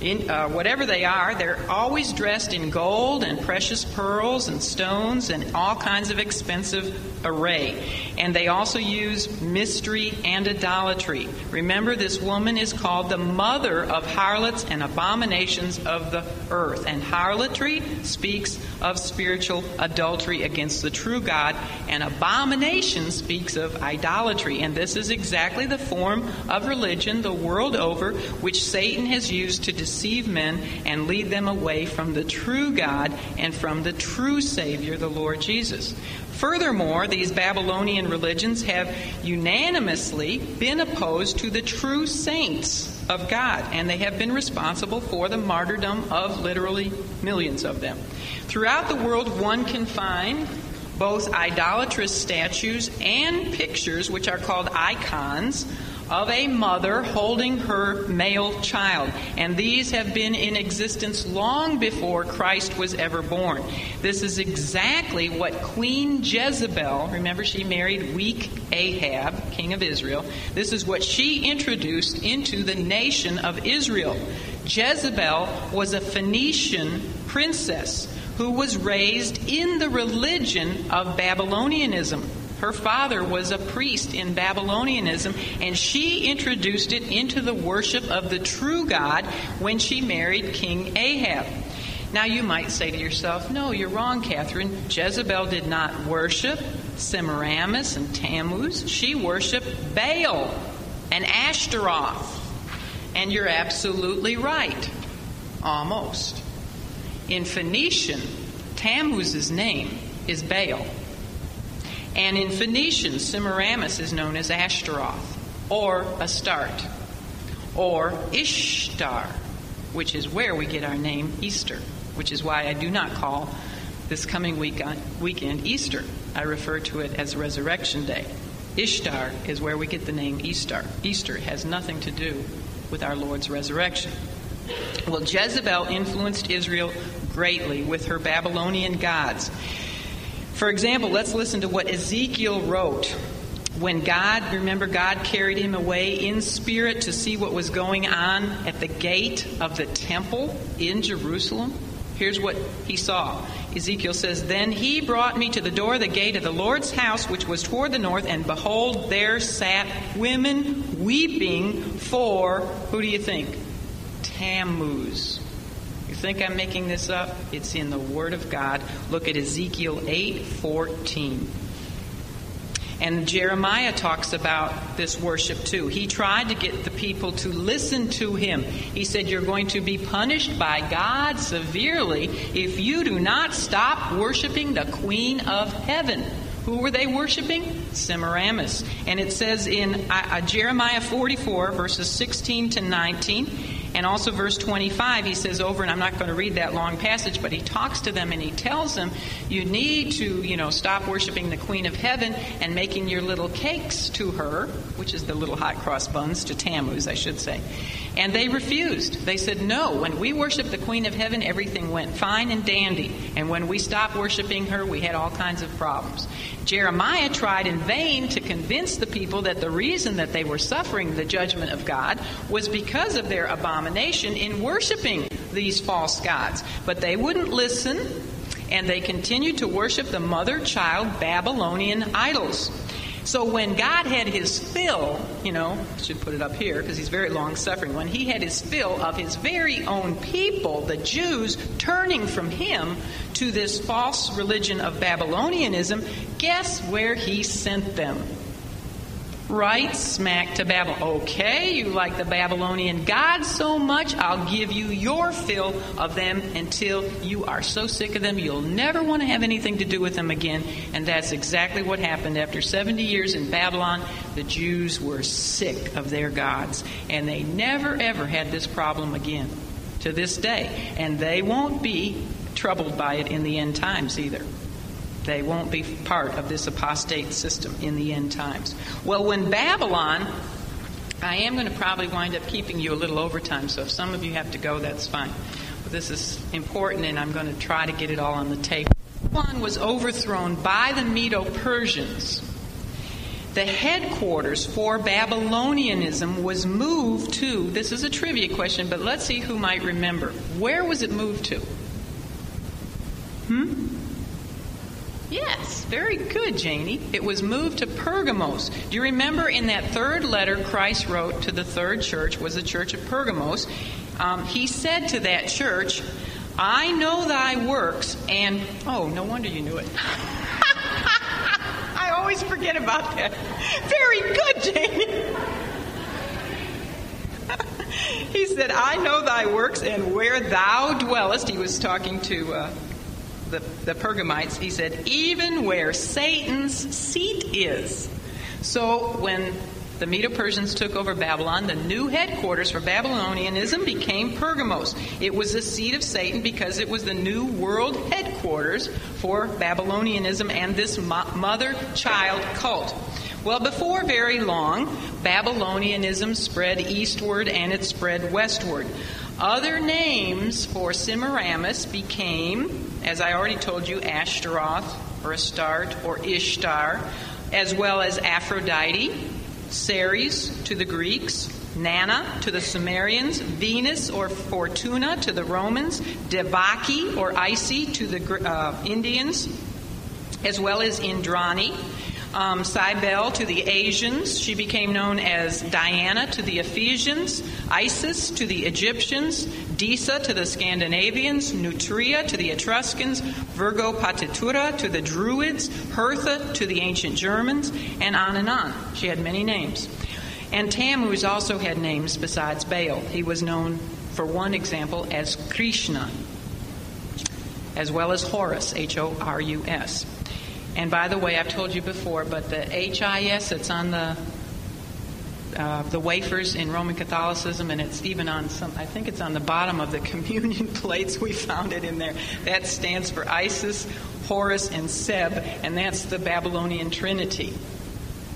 [SPEAKER 1] in, uh, whatever they are, they're always dressed in gold and precious pearls and stones and all kinds of expensive array. And they also use mystery and idolatry. Remember, this woman is called the mother of harlots and abominations of the earth. And harlotry speaks of spiritual adultery against the true God, and abomination speaks of idolatry. And this is exactly the form of religion the world over which Satan has used to deceive men and lead them away from the true God and from the true Savior, the Lord Jesus. Furthermore, these Babylonian religions have unanimously been opposed to the true saints of God, and they have been responsible for the martyrdom of literally millions of them. Throughout the world, one can find both idolatrous statues and pictures, which are called icons, of a mother holding her male child. And these have been in existence long before Christ was ever born. This is exactly what Queen Jezebel, remember she married weak Ahab, king of Israel, this is what she introduced into the nation of Israel. Jezebel was a Phoenician princess who was raised in the religion of Babylonianism. Her father was a priest in Babylonianism, and she introduced it into the worship of the true God when she married King Ahab. Now, you might say to yourself, No, you're wrong, Catherine. Jezebel did not worship Semiramis and Tammuz. She worshiped Baal and Ashtaroth. And you're absolutely right. Almost. In Phoenician, Tammuz's name is Baal. And in Phoenician, Semiramis is known as Ashtaroth or Astarte or Ishtar, which is where we get our name Easter, which is why I do not call this coming week on, weekend Easter. I refer to it as Resurrection Day. Ishtar is where we get the name Easter. Easter has nothing to do with our Lord's resurrection. Well, Jezebel influenced Israel greatly with her Babylonian gods. For example, let's listen to what Ezekiel wrote. When God, remember, God carried him away in spirit to see what was going on at the gate of the temple in Jerusalem. Here's what he saw. Ezekiel says, Then he brought me to the door of the gate of the Lord's house, which was toward the north, and behold, there sat women weeping for, who do you think? Tammuz. Think I'm making this up? It's in the Word of God. Look at Ezekiel 8 14. And Jeremiah talks about this worship too. He tried to get the people to listen to him. He said, You're going to be punished by God severely if you do not stop worshiping the Queen of Heaven. Who were they worshiping? Semiramis. And it says in uh, Jeremiah 44, verses 16 to 19, and also, verse 25, he says over, and I'm not going to read that long passage, but he talks to them and he tells them, you need to, you know, stop worshiping the Queen of Heaven and making your little cakes to her, which is the little hot cross buns, to Tammuz, I should say. And they refused. They said, no, when we worship the Queen of Heaven, everything went fine and dandy. And when we stopped worshiping her, we had all kinds of problems. Jeremiah tried in vain to convince the people that the reason that they were suffering the judgment of God was because of their abomination in worshiping these false gods. But they wouldn't listen, and they continued to worship the mother child Babylonian idols. So when God had his fill, you know, should put it up here because he's very long suffering. When he had his fill of his very own people, the Jews, turning from him to this false religion of Babylonianism, guess where he sent them? Right smack to Babylon. Okay, you like the Babylonian gods so much, I'll give you your fill of them until you are so sick of them you'll never want to have anything to do with them again. And that's exactly what happened. After 70 years in Babylon, the Jews were sick of their gods. And they never, ever had this problem again to this day. And they won't be troubled by it in the end times either. They won't be part of this apostate system in the end times. Well, when Babylon, I am going to probably wind up keeping you a little overtime, so if some of you have to go, that's fine. But this is important, and I'm going to try to get it all on the tape. Babylon was overthrown by the Medo Persians. The headquarters for Babylonianism was moved to, this is a trivia question, but let's see who might remember. Where was it moved to? Hmm? Yes, very good, Janie. It was moved to Pergamos. Do you remember in that third letter Christ wrote to the third church, was the church of Pergamos? Um, he said to that church, I know thy works, and oh, no wonder you knew it. I always forget about that. Very good, Janie. he said, I know thy works, and where thou dwellest, he was talking to. Uh, the, the Pergamites, he said, even where Satan's seat is. So when the Medo Persians took over Babylon. The new headquarters for Babylonianism became Pergamos. It was the seat of Satan because it was the new world headquarters for Babylonianism and this mother child cult. Well, before very long, Babylonianism spread eastward and it spread westward. Other names for Semiramis became as I already told you, Ashtaroth or Astarte or Ishtar, as well as Aphrodite, Ceres to the Greeks, Nana to the Sumerians, Venus or Fortuna to the Romans, Devaki or Isi to the uh, Indians, as well as Indrani. Um, Cybele to the Asians. She became known as Diana to the Ephesians, Isis to the Egyptians, Disa to the Scandinavians, Nortia to the Etruscans, Virgo Paritura to the Druids, Hertha to the ancient Germans, and on and on. She had many names. And Tammuz also had names besides Baal. He was known, for one example, as Krishna, as well as Horus, H O R U S. And by the way, I've told you before, but the HIS that's on the uh, the wafers in Roman Catholicism, and it's even on some, I think it's on the bottom of the communion plates. We found it in there. That stands for Isis, Horus, and Seb, and that's the Babylonian Trinity.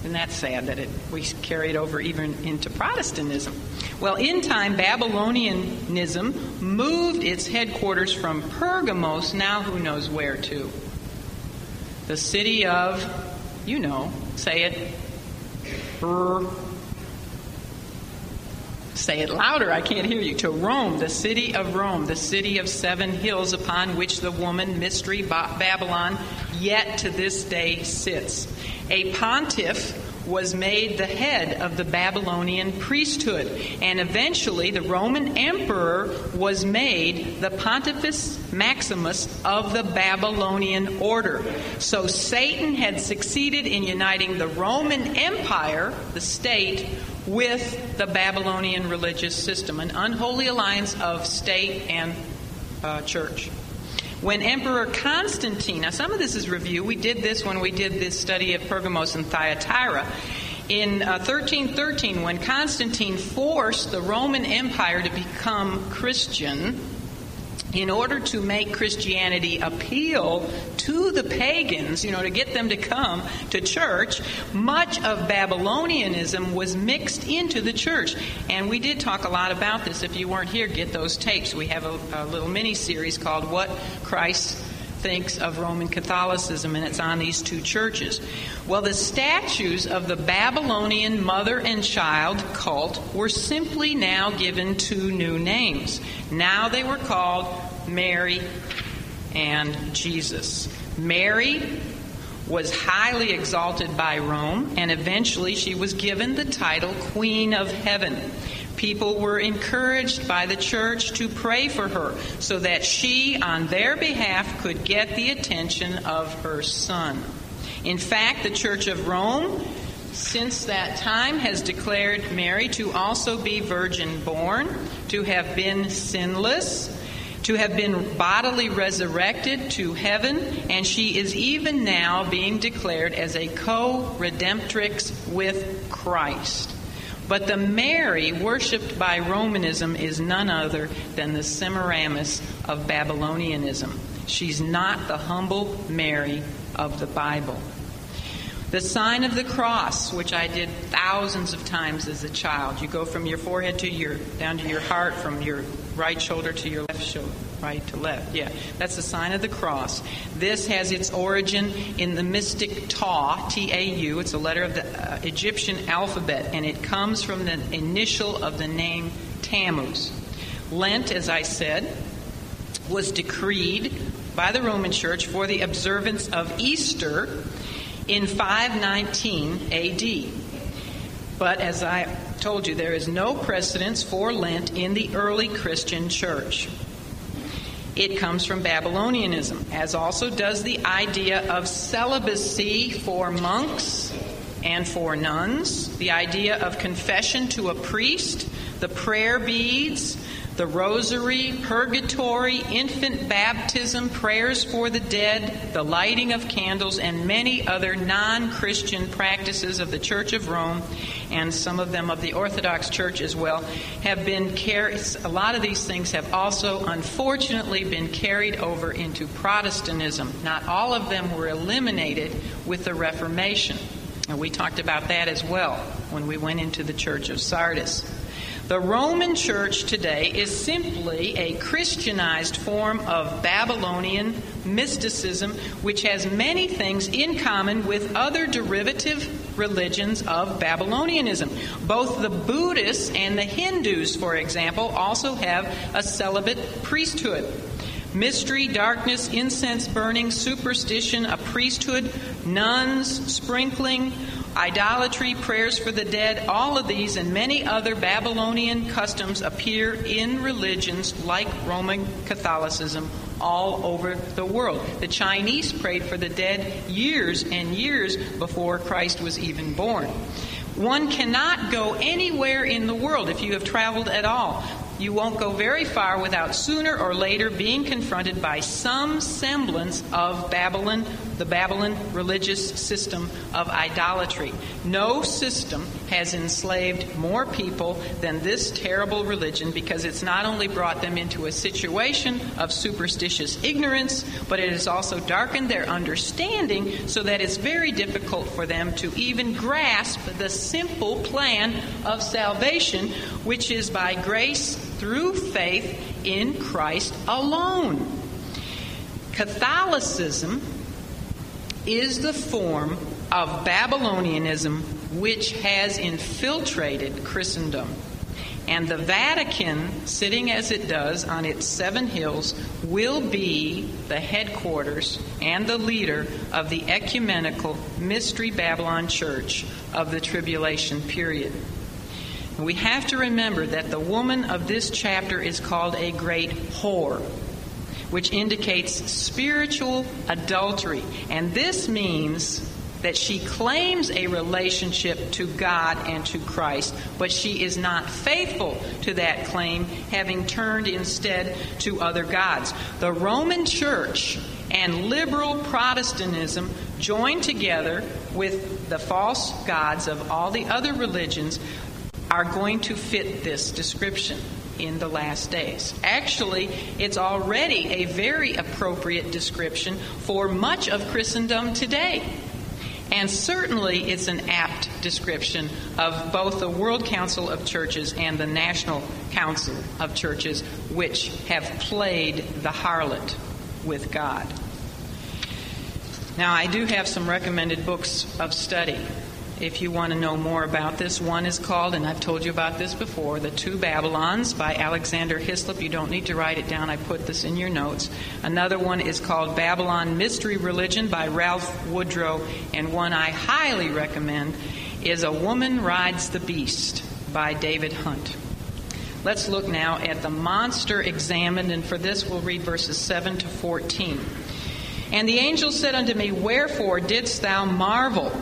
[SPEAKER 1] And that's sad that it, we carry it over even into Protestantism. Well, in time, Babylonianism moved its headquarters from Pergamos, now who knows where to? The city of, you know, say it, Say it louder, I can't hear you. To Rome, the city of Rome, the city of seven hills upon which the woman, Mystery Babylon, yet to this day sits. A pontiff was made the head of the Babylonian priesthood, and eventually the Roman emperor was made the Pontifex Maximus of the Babylonian order. So Satan had succeeded in uniting the Roman Empire, the state, with the Babylonian religious system, an unholy alliance of state and uh, church. When Emperor Constantine, now some of this is review, we did this when we did this study of Pergamos and Thyatira. In uh, 1313, when Constantine forced the Roman Empire to become Christian, in order to make Christianity appeal to the pagans, you know, to get them to come to church, much of Babylonianism was mixed into the church. And we did talk a lot about this. If you weren't here, get those tapes. We have a, a little mini series called What Christ thinks of Roman Catholicism, and it's on these two churches. Well, the statues of the Babylonian mother and child cult were simply now given two new names. Now they were called Mary and Jesus. Mary was highly exalted by Rome, and eventually she was given the title Queen of Heaven. People were encouraged by the church to pray for her so that she, on their behalf, could get the attention of her son. In fact, the Church of Rome, since that time, has declared Mary to also be virgin born, to have been sinless, to have been bodily resurrected to heaven, and she is even now being declared as a co redemptrix with Christ. But the Mary worshipped by Romanism is none other than the Semiramis of Babylonianism. She's not the humble Mary of the Bible. The sign of the cross, which I did thousands of times as a child. You go from your forehead to your down to your heart, from your right shoulder to your left shoulder right to left. Yeah, that's the sign of the cross. This has its origin in the mystic Tau, T A U. It's a letter of the uh, Egyptian alphabet, and it comes from the initial of the name Tammuz. Lent, as I said, was decreed by the Roman Church for the observance of Easter in 519 AD. But as I told you, there is no precedence for Lent in the early Christian church. It comes from Babylonianism, as also does the idea of celibacy for monks and for nuns, the idea of confession to a priest, the prayer beads, the rosary, purgatory, infant baptism, prayers for the dead, the lighting of candles, and many other non Christian practices of the Church of Rome and some of them of the Orthodox Church as well have been carried. A lot of these things have also, unfortunately, been carried over into Protestantism. Not all of them were eliminated with the Reformation. And we talked about that as well when we went into the Church of Sardis. The Roman Church today is simply a Christianized form of Babylonian mysticism, which has many things in common with other derivative religions of Babylonianism. Both the Buddhists and the Hindus, for example, also have a celibate priesthood. Mystery, darkness, incense burning, superstition, a priesthood, nuns, sprinkling, idolatry, prayers for the dead, all of these and many other Babylonian customs appear in religions like Roman Catholicism all over the world. The Chinese prayed for the dead years and years before Christ was even born. One cannot go anywhere in the world if you have traveled at all you won't go very far without sooner or later being confronted by some semblance of Babylon, the Babylon religious system of idolatry. No system has enslaved more people than this terrible religion because it's not only brought them into a situation of superstitious ignorance, but it has also darkened their understanding so that it's very difficult for them to even grasp the simple plan of salvation, which is by grace through faith in Christ alone. Catholicism is the form of Babylonianism which has infiltrated Christendom. And the Vatican, sitting as it does on its seven hills, will be the headquarters and the leader of the ecumenical Mystery Babylon Church of the tribulation period. We have to remember that the woman of this chapter is called a great whore, which indicates spiritual adultery. And this means that she claims a relationship to God and to Christ, but she is not faithful to that claim, having turned instead to other gods. The Roman Church and liberal Protestantism joined together with the false gods of all the other religions are going to fit this description in the last days. Actually, it's already a very appropriate description for much of Christendom today. And certainly it's an apt description of both the World Council of Churches and the National Council of Churches, which have played the harlot with God. Now, I do have some recommended books of study if you want to know more about this. One is called, and I've told you about this before, The Two Babylons by Alexander Hislop. You don't need to write it down, I put this in your notes. Another one is called Babylon Mystery Religion by Ralph Woodrow, and one I highly recommend is A Woman Rides the Beast by David Hunt. Let's look now at the monster examined, and for this we'll read verses 7 to 14. And the angel said unto me, Wherefore didst thou marvel?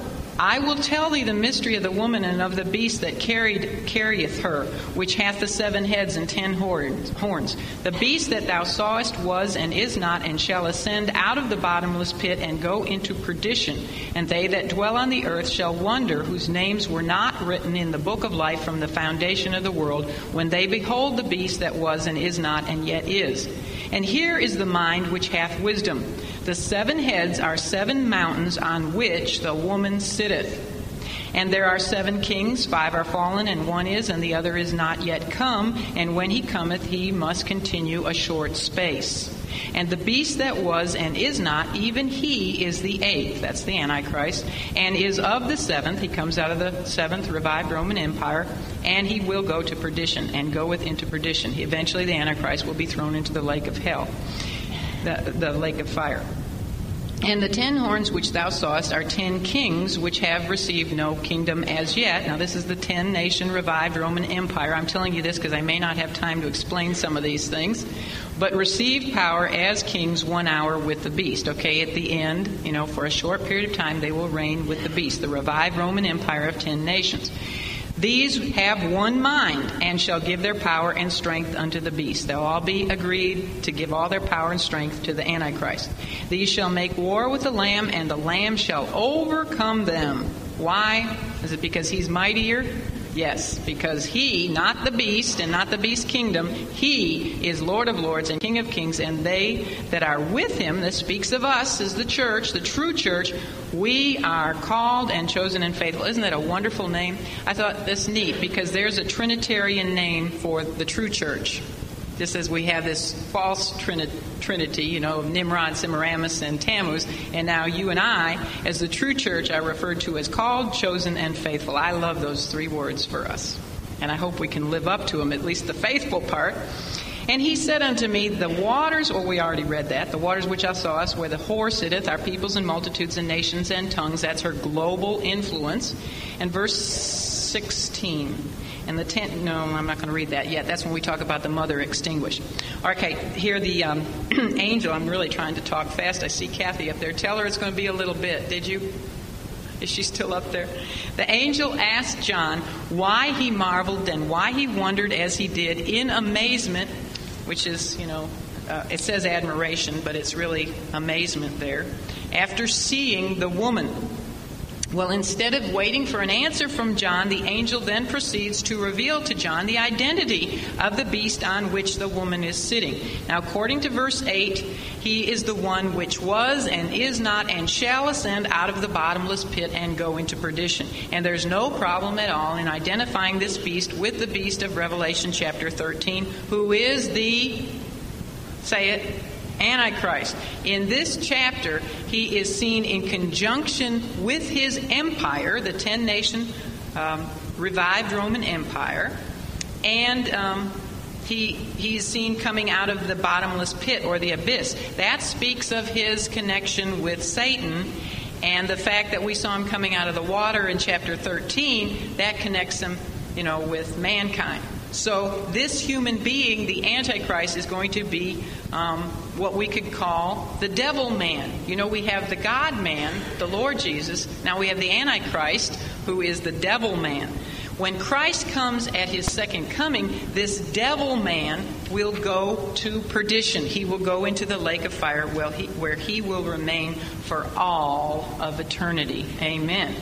[SPEAKER 1] I will tell thee the mystery of the woman and of the beast that carried carrieth her, which hath the seven heads and ten horns. The beast that thou sawest was and is not, and shall ascend out of the bottomless pit and go into perdition. And they that dwell on the earth shall wonder, whose names were not written in the book of life from the foundation of the world, when they behold the beast that was and is not, and yet is. And here is the mind which hath wisdom. The seven heads are seven mountains on which the woman sitteth. And there are seven kings, five are fallen, and one is, and the other is not yet come. And when he cometh, he must continue a short space. And the beast that was and is not, even he is the eighth, that's the Antichrist, and is of the seventh. He comes out of the seventh revived Roman Empire, and he will go to perdition and goeth into perdition. Eventually, the Antichrist will be thrown into the lake of hell, the, the lake of fire. And the ten horns which thou sawest are ten kings which have received no kingdom as yet. Now, this is the ten nation revived Roman Empire. I'm telling you this because I may not have time to explain some of these things. But received power as kings one hour with the beast. Okay, at the end, you know, for a short period of time, they will reign with the beast, the revived Roman Empire of ten nations. These have one mind and shall give their power and strength unto the beast. They'll all be agreed to give all their power and strength to the Antichrist. These shall make war with the Lamb, and the Lamb shall overcome them. Why? Is it because he's mightier? Yes, because he, not the beast and not the beast kingdom, he is Lord of lords and King of kings, and they that are with him, this speaks of us as the church, the true church, we are called and chosen and faithful. Isn't that a wonderful name? I thought that's neat because there's a Trinitarian name for the true church. Just as we have this false trini- trinity, you know, Nimrod, Semiramis, and Tammuz, and now you and I, as the true church, are referred to as called, chosen, and faithful. I love those three words for us. And I hope we can live up to them, at least the faithful part. And he said unto me, The waters, or we already read that, the waters which I saw us, where the whore sitteth, are peoples and multitudes and nations and tongues. That's her global influence. And verse 16. And the ten, no, I'm not going to read that yet. That's when we talk about the mother extinguished. Okay, here the um, angel, I'm really trying to talk fast. I see Kathy up there. Tell her it's going to be a little bit. Did you? Is she still up there? The angel asked John why he marveled and why he wondered as he did in amazement which is, you know, uh, it says admiration, but it's really amazement there. After seeing the woman, well, instead of waiting for an answer from John, the angel then proceeds to reveal to John the identity of the beast on which the woman is sitting. Now, according to verse 8, he is the one which was and is not and shall ascend out of the bottomless pit and go into perdition. And there's no problem at all in identifying this beast with the beast of Revelation chapter 13, who is the, say it, Antichrist. In this chapter, he is seen in conjunction with his empire, the 10 nation um, revived Roman Empire, and um, he, he's seen coming out of the bottomless pit or the abyss. That speaks of his connection with Satan. And the fact that we saw him coming out of the water in chapter 13, that connects him, you know, with mankind. So this human being, the Antichrist, is going to be um, what we could call the devil man. You know, we have the God man, the Lord Jesus. Now we have the Antichrist, who is the devil man. When Christ comes at his second coming, this devil man will go to perdition. He will go into the lake of fire where he will remain for all of eternity. Amen.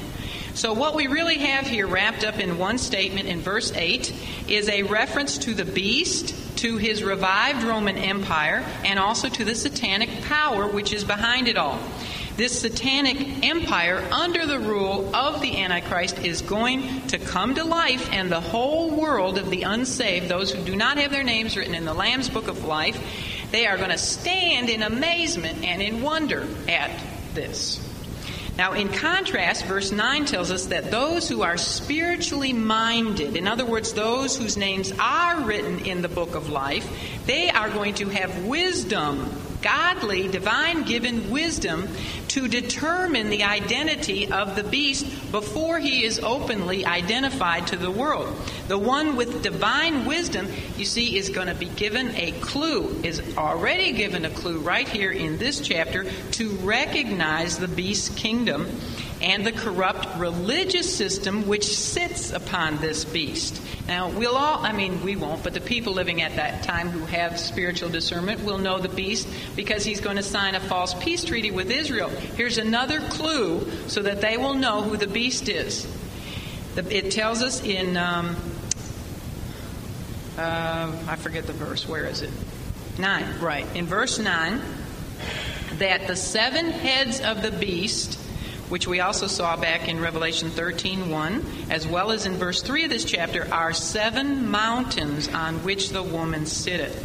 [SPEAKER 1] So, what we really have here wrapped up in one statement in verse 8 is a reference to the beast, to his revived Roman Empire, and also to the satanic power which is behind it all. This satanic empire, under the rule of the Antichrist, is going to come to life, and the whole world of the unsaved, those who do not have their names written in the Lamb's Book of Life, they are going to stand in amazement and in wonder at this. Now, in contrast, verse 9 tells us that those who are spiritually minded, in other words, those whose names are written in the book of life, they are going to have wisdom godly, divine given wisdom to determine the identity of the beast before he is openly identified to the world. The one with divine wisdom, you see, is going to be given a clue, is already given a clue right here in this chapter to recognize the beast's kingdom and the corrupt religious system which sits upon this beast. Now, we'll all, I mean, we won't, but the people living at that time who have spiritual discernment will know the beast because he's going to sign a false peace treaty with Israel. Here's another clue so that they will know who the beast is. It tells us in, um, uh, I forget the verse, where is it? 9, right. In verse 9, that the seven heads of the beast which we also saw back in Revelation 13:1, as well as in verse 3 of this chapter, are seven mountains on which the woman sitteth.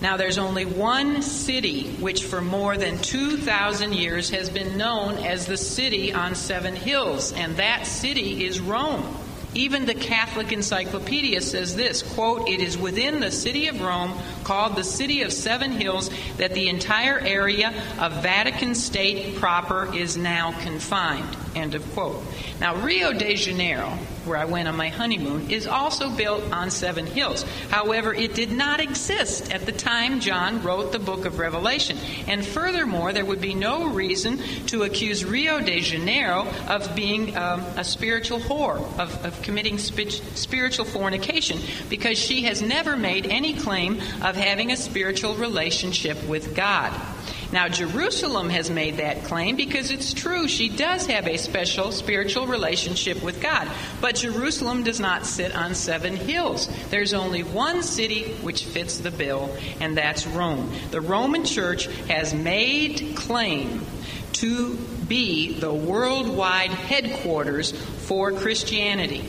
[SPEAKER 1] Now, there's only one city which for more than 2,000 years has been known as the city on seven hills, and that city is Rome. Even the Catholic Encyclopedia says this quote, It is within the city of Rome, called the City of Seven Hills, that the entire area of Vatican State proper is now confined. End of quote. Now, Rio de Janeiro, where I went on my honeymoon, is also built on seven hills. However, it did not exist at the time John wrote the book of Revelation. And furthermore, there would be no reason to accuse Rio de Janeiro of being um, a spiritual whore, of, of committing sp- spiritual fornication, because she has never made any claim of having a spiritual relationship with God. Now, Jerusalem has made that claim because it's true. She does have a special spiritual relationship with God. But Jerusalem does not sit on seven hills. There's only one city which fits the bill, and that's Rome. The Roman Church has made claim to be the worldwide headquarters for Christianity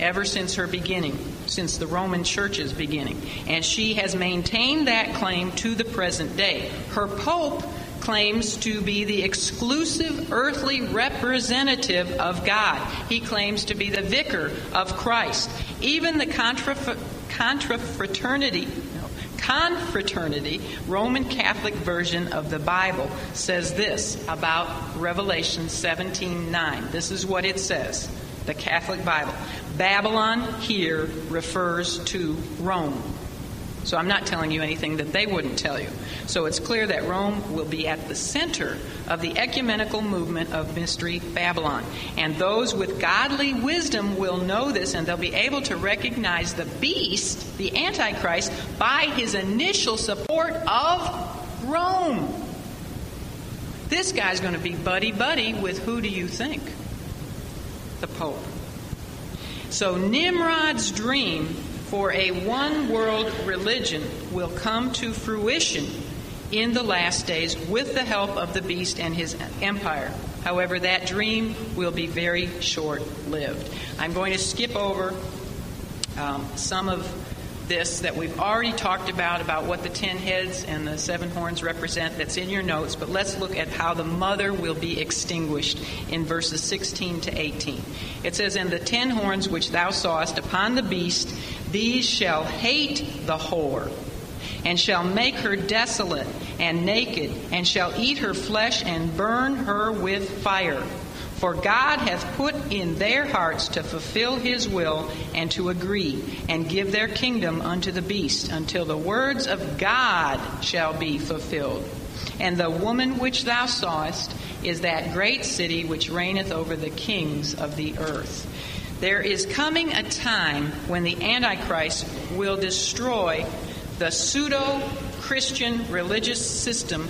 [SPEAKER 1] ever since her beginning. since the Roman Church's beginning. And she has maintained that claim to the present day. Her Pope claims to be the exclusive earthly representative of God. He claims to be the vicar of Christ. Even the contra, confraternity, no, confraternity, Roman Catholic version of the Bible says this about Revelation 17:9. This is what it says. The Catholic Bible. Babylon here refers to Rome. So I'm not telling you anything that they wouldn't tell you. So it's clear that Rome will be at the center of the ecumenical movement of Mystery Babylon. And those with godly wisdom will know this and they'll be able to recognize the beast, the Antichrist, by his initial support of Rome. This guy's going to be buddy buddy with who do you think? The Pope. So Nimrod's dream for a one world religion will come to fruition in the last days with the help of the beast and his empire. However, that dream will be very short lived. I'm going to skip over um, some of this that we've already talked about, about what the ten heads and the seven horns represent, that's in your notes, but let's look at how the mother will be extinguished in verses 16 to 18. It says, And the ten horns which thou sawest upon the beast, these shall hate the whore, and shall make her desolate and naked, and shall eat her flesh and burn her with fire. For God hath put in their hearts to fulfill his will and to agree, and give their kingdom unto the beast, until the words of God shall be fulfilled. And the woman which thou sawest is that great city which reigneth over the kings of the earth. There is coming a time when the Antichrist will destroy the pseudo Christian religious system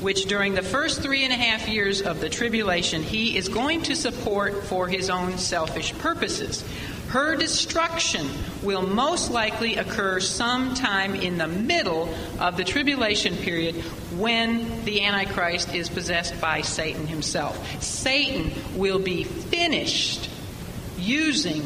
[SPEAKER 1] which during the first three and a half years of the tribulation he is going to support for his own selfish purposes. Her destruction will most likely occur sometime in the middle of the tribulation period when the Antichrist is possessed by Satan himself. Satan will be finished using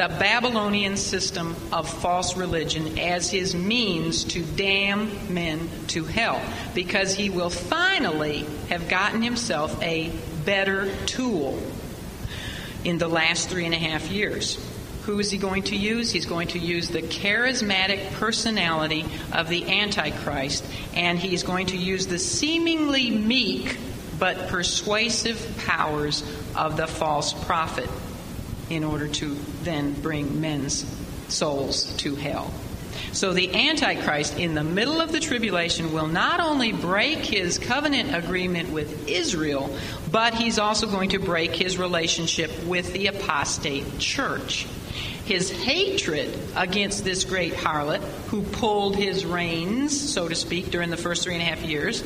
[SPEAKER 1] the Babylonian system of false religion as his means to damn men to hell because he will finally have gotten himself a better tool in the last three and a half years. Who is he going to use? He's going to use the charismatic personality of the Antichrist, and he's going to use the seemingly meek but persuasive powers of the false prophet in order to then bring men's souls to hell. So the Antichrist, in the middle of the tribulation, will not only break his covenant agreement with Israel, but he's also going to break his relationship with the apostate church. His hatred against this great harlot, who pulled his reins, so to speak, during the first three and a half years,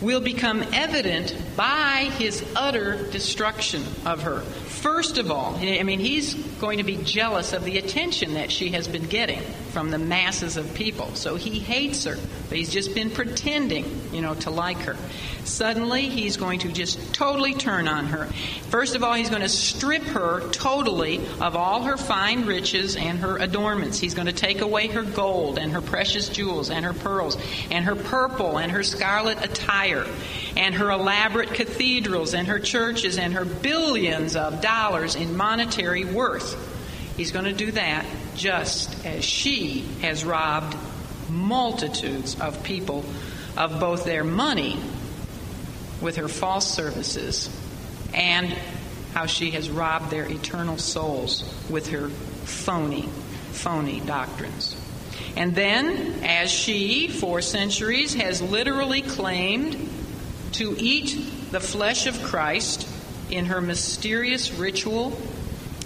[SPEAKER 1] will become evident by his utter destruction of her. First of all, I mean, he's going to be jealous of the attention that she has been getting from the masses of people. So he hates her, but he's just been pretending, you know, to like her. Suddenly, he's going to just totally turn on her. First of all, he's going to strip her totally of all her fine riches and her adornments. He's going to take away her gold and her precious jewels and her pearls and her purple and her scarlet attire and her elaborate cathedrals and her churches and her billions of dollars in monetary worth. He's going to do that just as she has robbed multitudes of people of both their money with her false services and how she has robbed their eternal souls with her phony, phony doctrines. And then, as she, for centuries, has literally claimed to eat the flesh of Christ in her mysterious ritual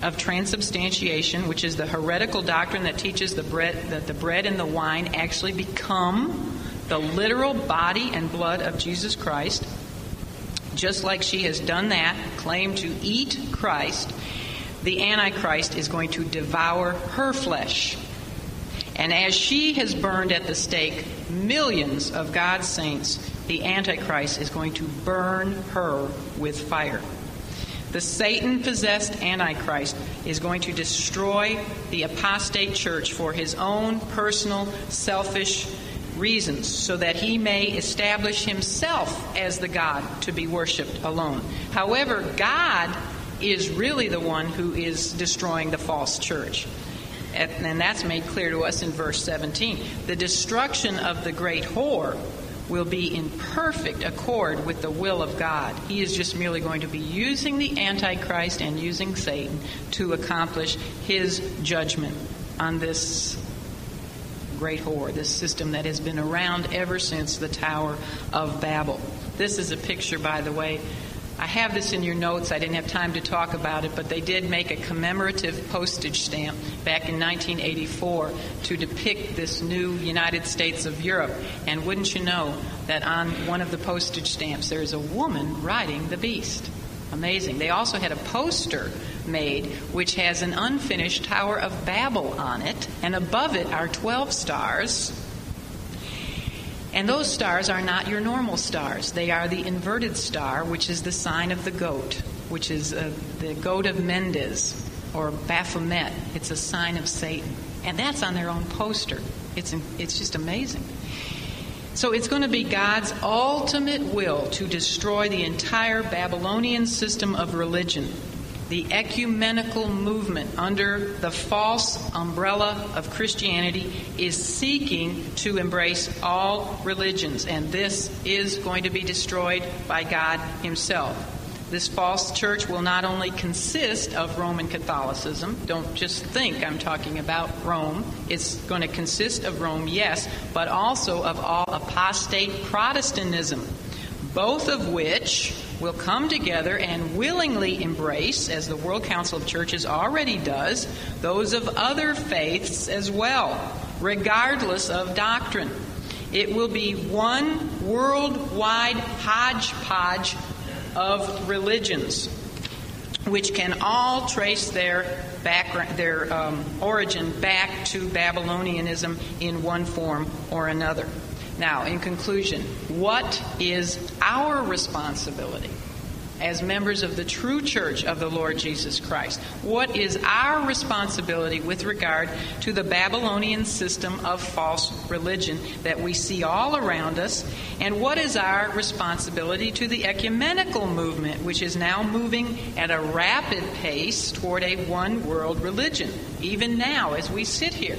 [SPEAKER 1] of transubstantiation, which is the heretical doctrine that teaches the bread, that the bread and the wine actually become the literal body and blood of Jesus Christ. Just like she has done that, claimed to eat Christ, the Antichrist is going to devour her flesh. And as she has burned at the stake millions of God's saints, the Antichrist is going to burn her with fire. The Satan possessed Antichrist is going to destroy the apostate church for his own personal, selfish reasons, so that he may establish himself as the God to be worshiped alone. However, God is really the one who is destroying the false church. And that's made clear to us in verse 17. The destruction of the great whore will be in perfect accord with the will of God. He is just merely going to be using the Antichrist and using Satan to accomplish his judgment on this great whore, this system that has been around ever since the Tower of Babel. This is a picture, by the way, I have this in your notes. I didn't have time to talk about it, but they did make a commemorative postage stamp back in 1984 to depict this new United States of Europe. And wouldn't you know that on one of the postage stamps there is a woman riding the beast? Amazing. They also had a poster made which has an unfinished Tower of Babel on it, and above it are 12 stars and those stars are not your normal stars. They are the inverted star, which is the sign of the goat, which is uh, the goat of Mendes or Baphomet. It's a sign of Satan. And that's on their own poster. It's, it's just amazing. So it's going to be God's ultimate will to destroy the entire Babylonian system of religion the ecumenical movement under the false umbrella of Christianity is seeking to embrace all religions, and this is going to be destroyed by God Himself. This false church will not only consist of Roman Catholicism, don't just think I'm talking about Rome. It's going to consist of Rome, yes, but also of all apostate Protestantism, both of which will come together and willingly embrace, as the World Council of Churches already does, those of other faiths as well, regardless of doctrine. It will be one worldwide hodgepodge of religions, which can all trace their background, their um, origin back to Babylonianism in one form or another. Now, in conclusion, what is our responsibility as members of the true church of the Lord Jesus Christ? What is our responsibility with regard to the Babylonian system of false religion that we see all around us? And what is our responsibility to the ecumenical movement, which is now moving at a rapid pace toward a one world religion, even now as we sit here?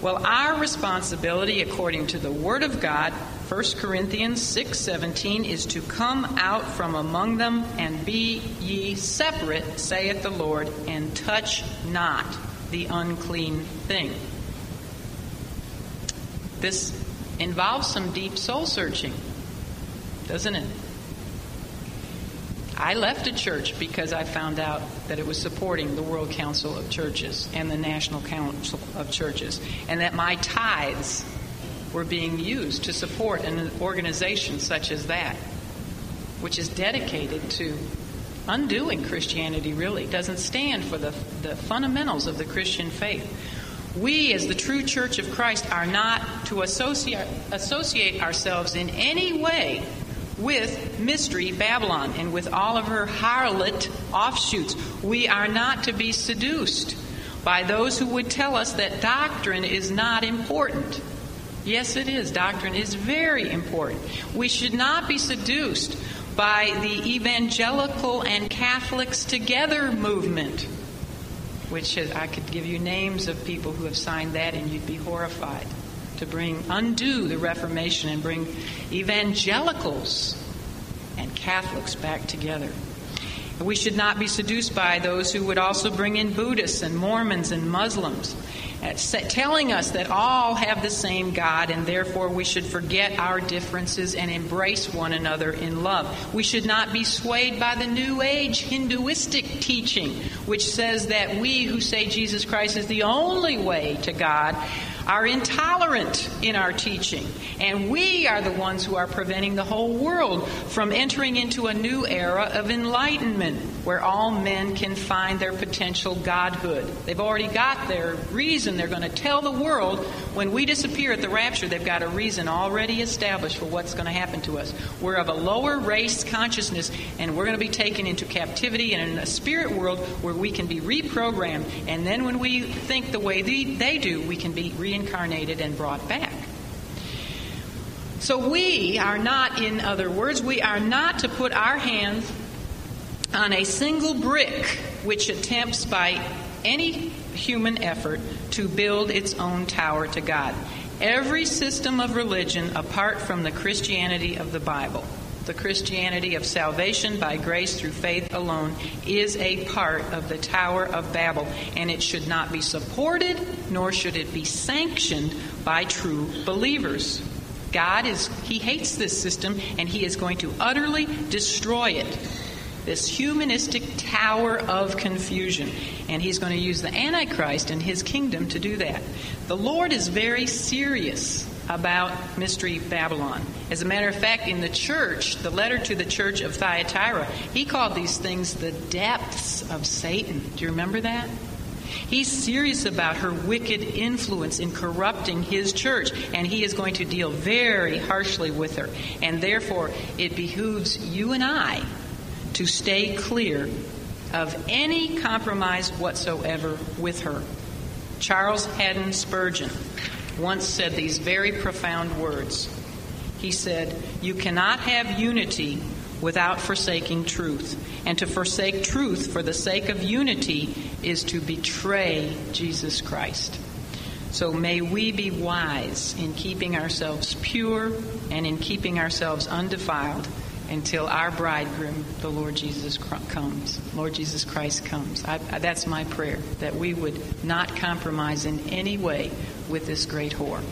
[SPEAKER 1] Well, our responsibility, according to the Word of God, 1 Corinthians 6:17, is to come out from among them and be ye separate, saith the Lord, and touch not the unclean thing. This involves some deep soul searching, doesn't it? I left a church because I found out that it was supporting the World Council of Churches and the National Council of Churches, and that my tithes were being used to support an organization such as that, which is dedicated to undoing Christianity, really, doesn't stand for the, the fundamentals of the Christian faith. We, as the true church of Christ, are not to associate, associate ourselves in any way with Mystery Babylon and with all of her harlot offshoots. We are not to be seduced by those who would tell us that doctrine is not important. Yes, it is. Doctrine is very important. We should not be seduced by the evangelical and Catholics together movement, which I could give you names of people who have signed that and you'd be horrified to bring, undo the Reformation and bring evangelicals and Catholics back together. We should not be seduced by those who would also bring in Buddhists and Mormons and Muslims, Uh, telling us that all have the same God and therefore we should forget our differences and embrace one another in love. We should not be swayed by the New Age Hinduistic teaching, which says that we who say Jesus Christ is the only way to God are intolerant in our teaching. And we are the ones who are preventing the whole world from entering into a new era of enlightenment where all men can find their potential godhood. They've already got their reason. They're going to tell the world when we disappear at the rapture, they've got a reason already established for what's going to happen to us. We're of a lower race consciousness, and we're going to be taken into captivity and in a spirit world where we can be reprogrammed. And then when we think the way they, they do, we can be reincarnated and brought back. So we are not, in other words, we are not to put our hands on a single brick which attempts by any human effort to build its own tower to God. Every system of religion apart from the Christianity of the Bible, the Christianity of salvation by grace through faith alone, is a part of the Tower of Babel, and it should not be supported nor should it be sanctioned by true believers. God is, He hates this system and He is going to utterly destroy it this humanistic tower of confusion. And he's going to use the Antichrist and his kingdom to do that. The Lord is very serious about Mystery Babylon. As a matter of fact, in the church, the letter to the church of Thyatira, he called these things the depths of Satan. Do you remember that? He's serious about her wicked influence in corrupting his church, and he is going to deal very harshly with her. And therefore, it behooves you and I to stay clear of any compromise whatsoever with her. Charles Haddon Spurgeon once said these very profound words. He said, You cannot have unity without forsaking truth. And to forsake truth for the sake of unity is to betray Jesus Christ. So may we be wise in keeping ourselves pure and in keeping ourselves undefiled until our bridegroom, the Lord Jesus comes. Lord Jesus Christ comes. I, I, that's my prayer, that we would not compromise in any way with this great whore.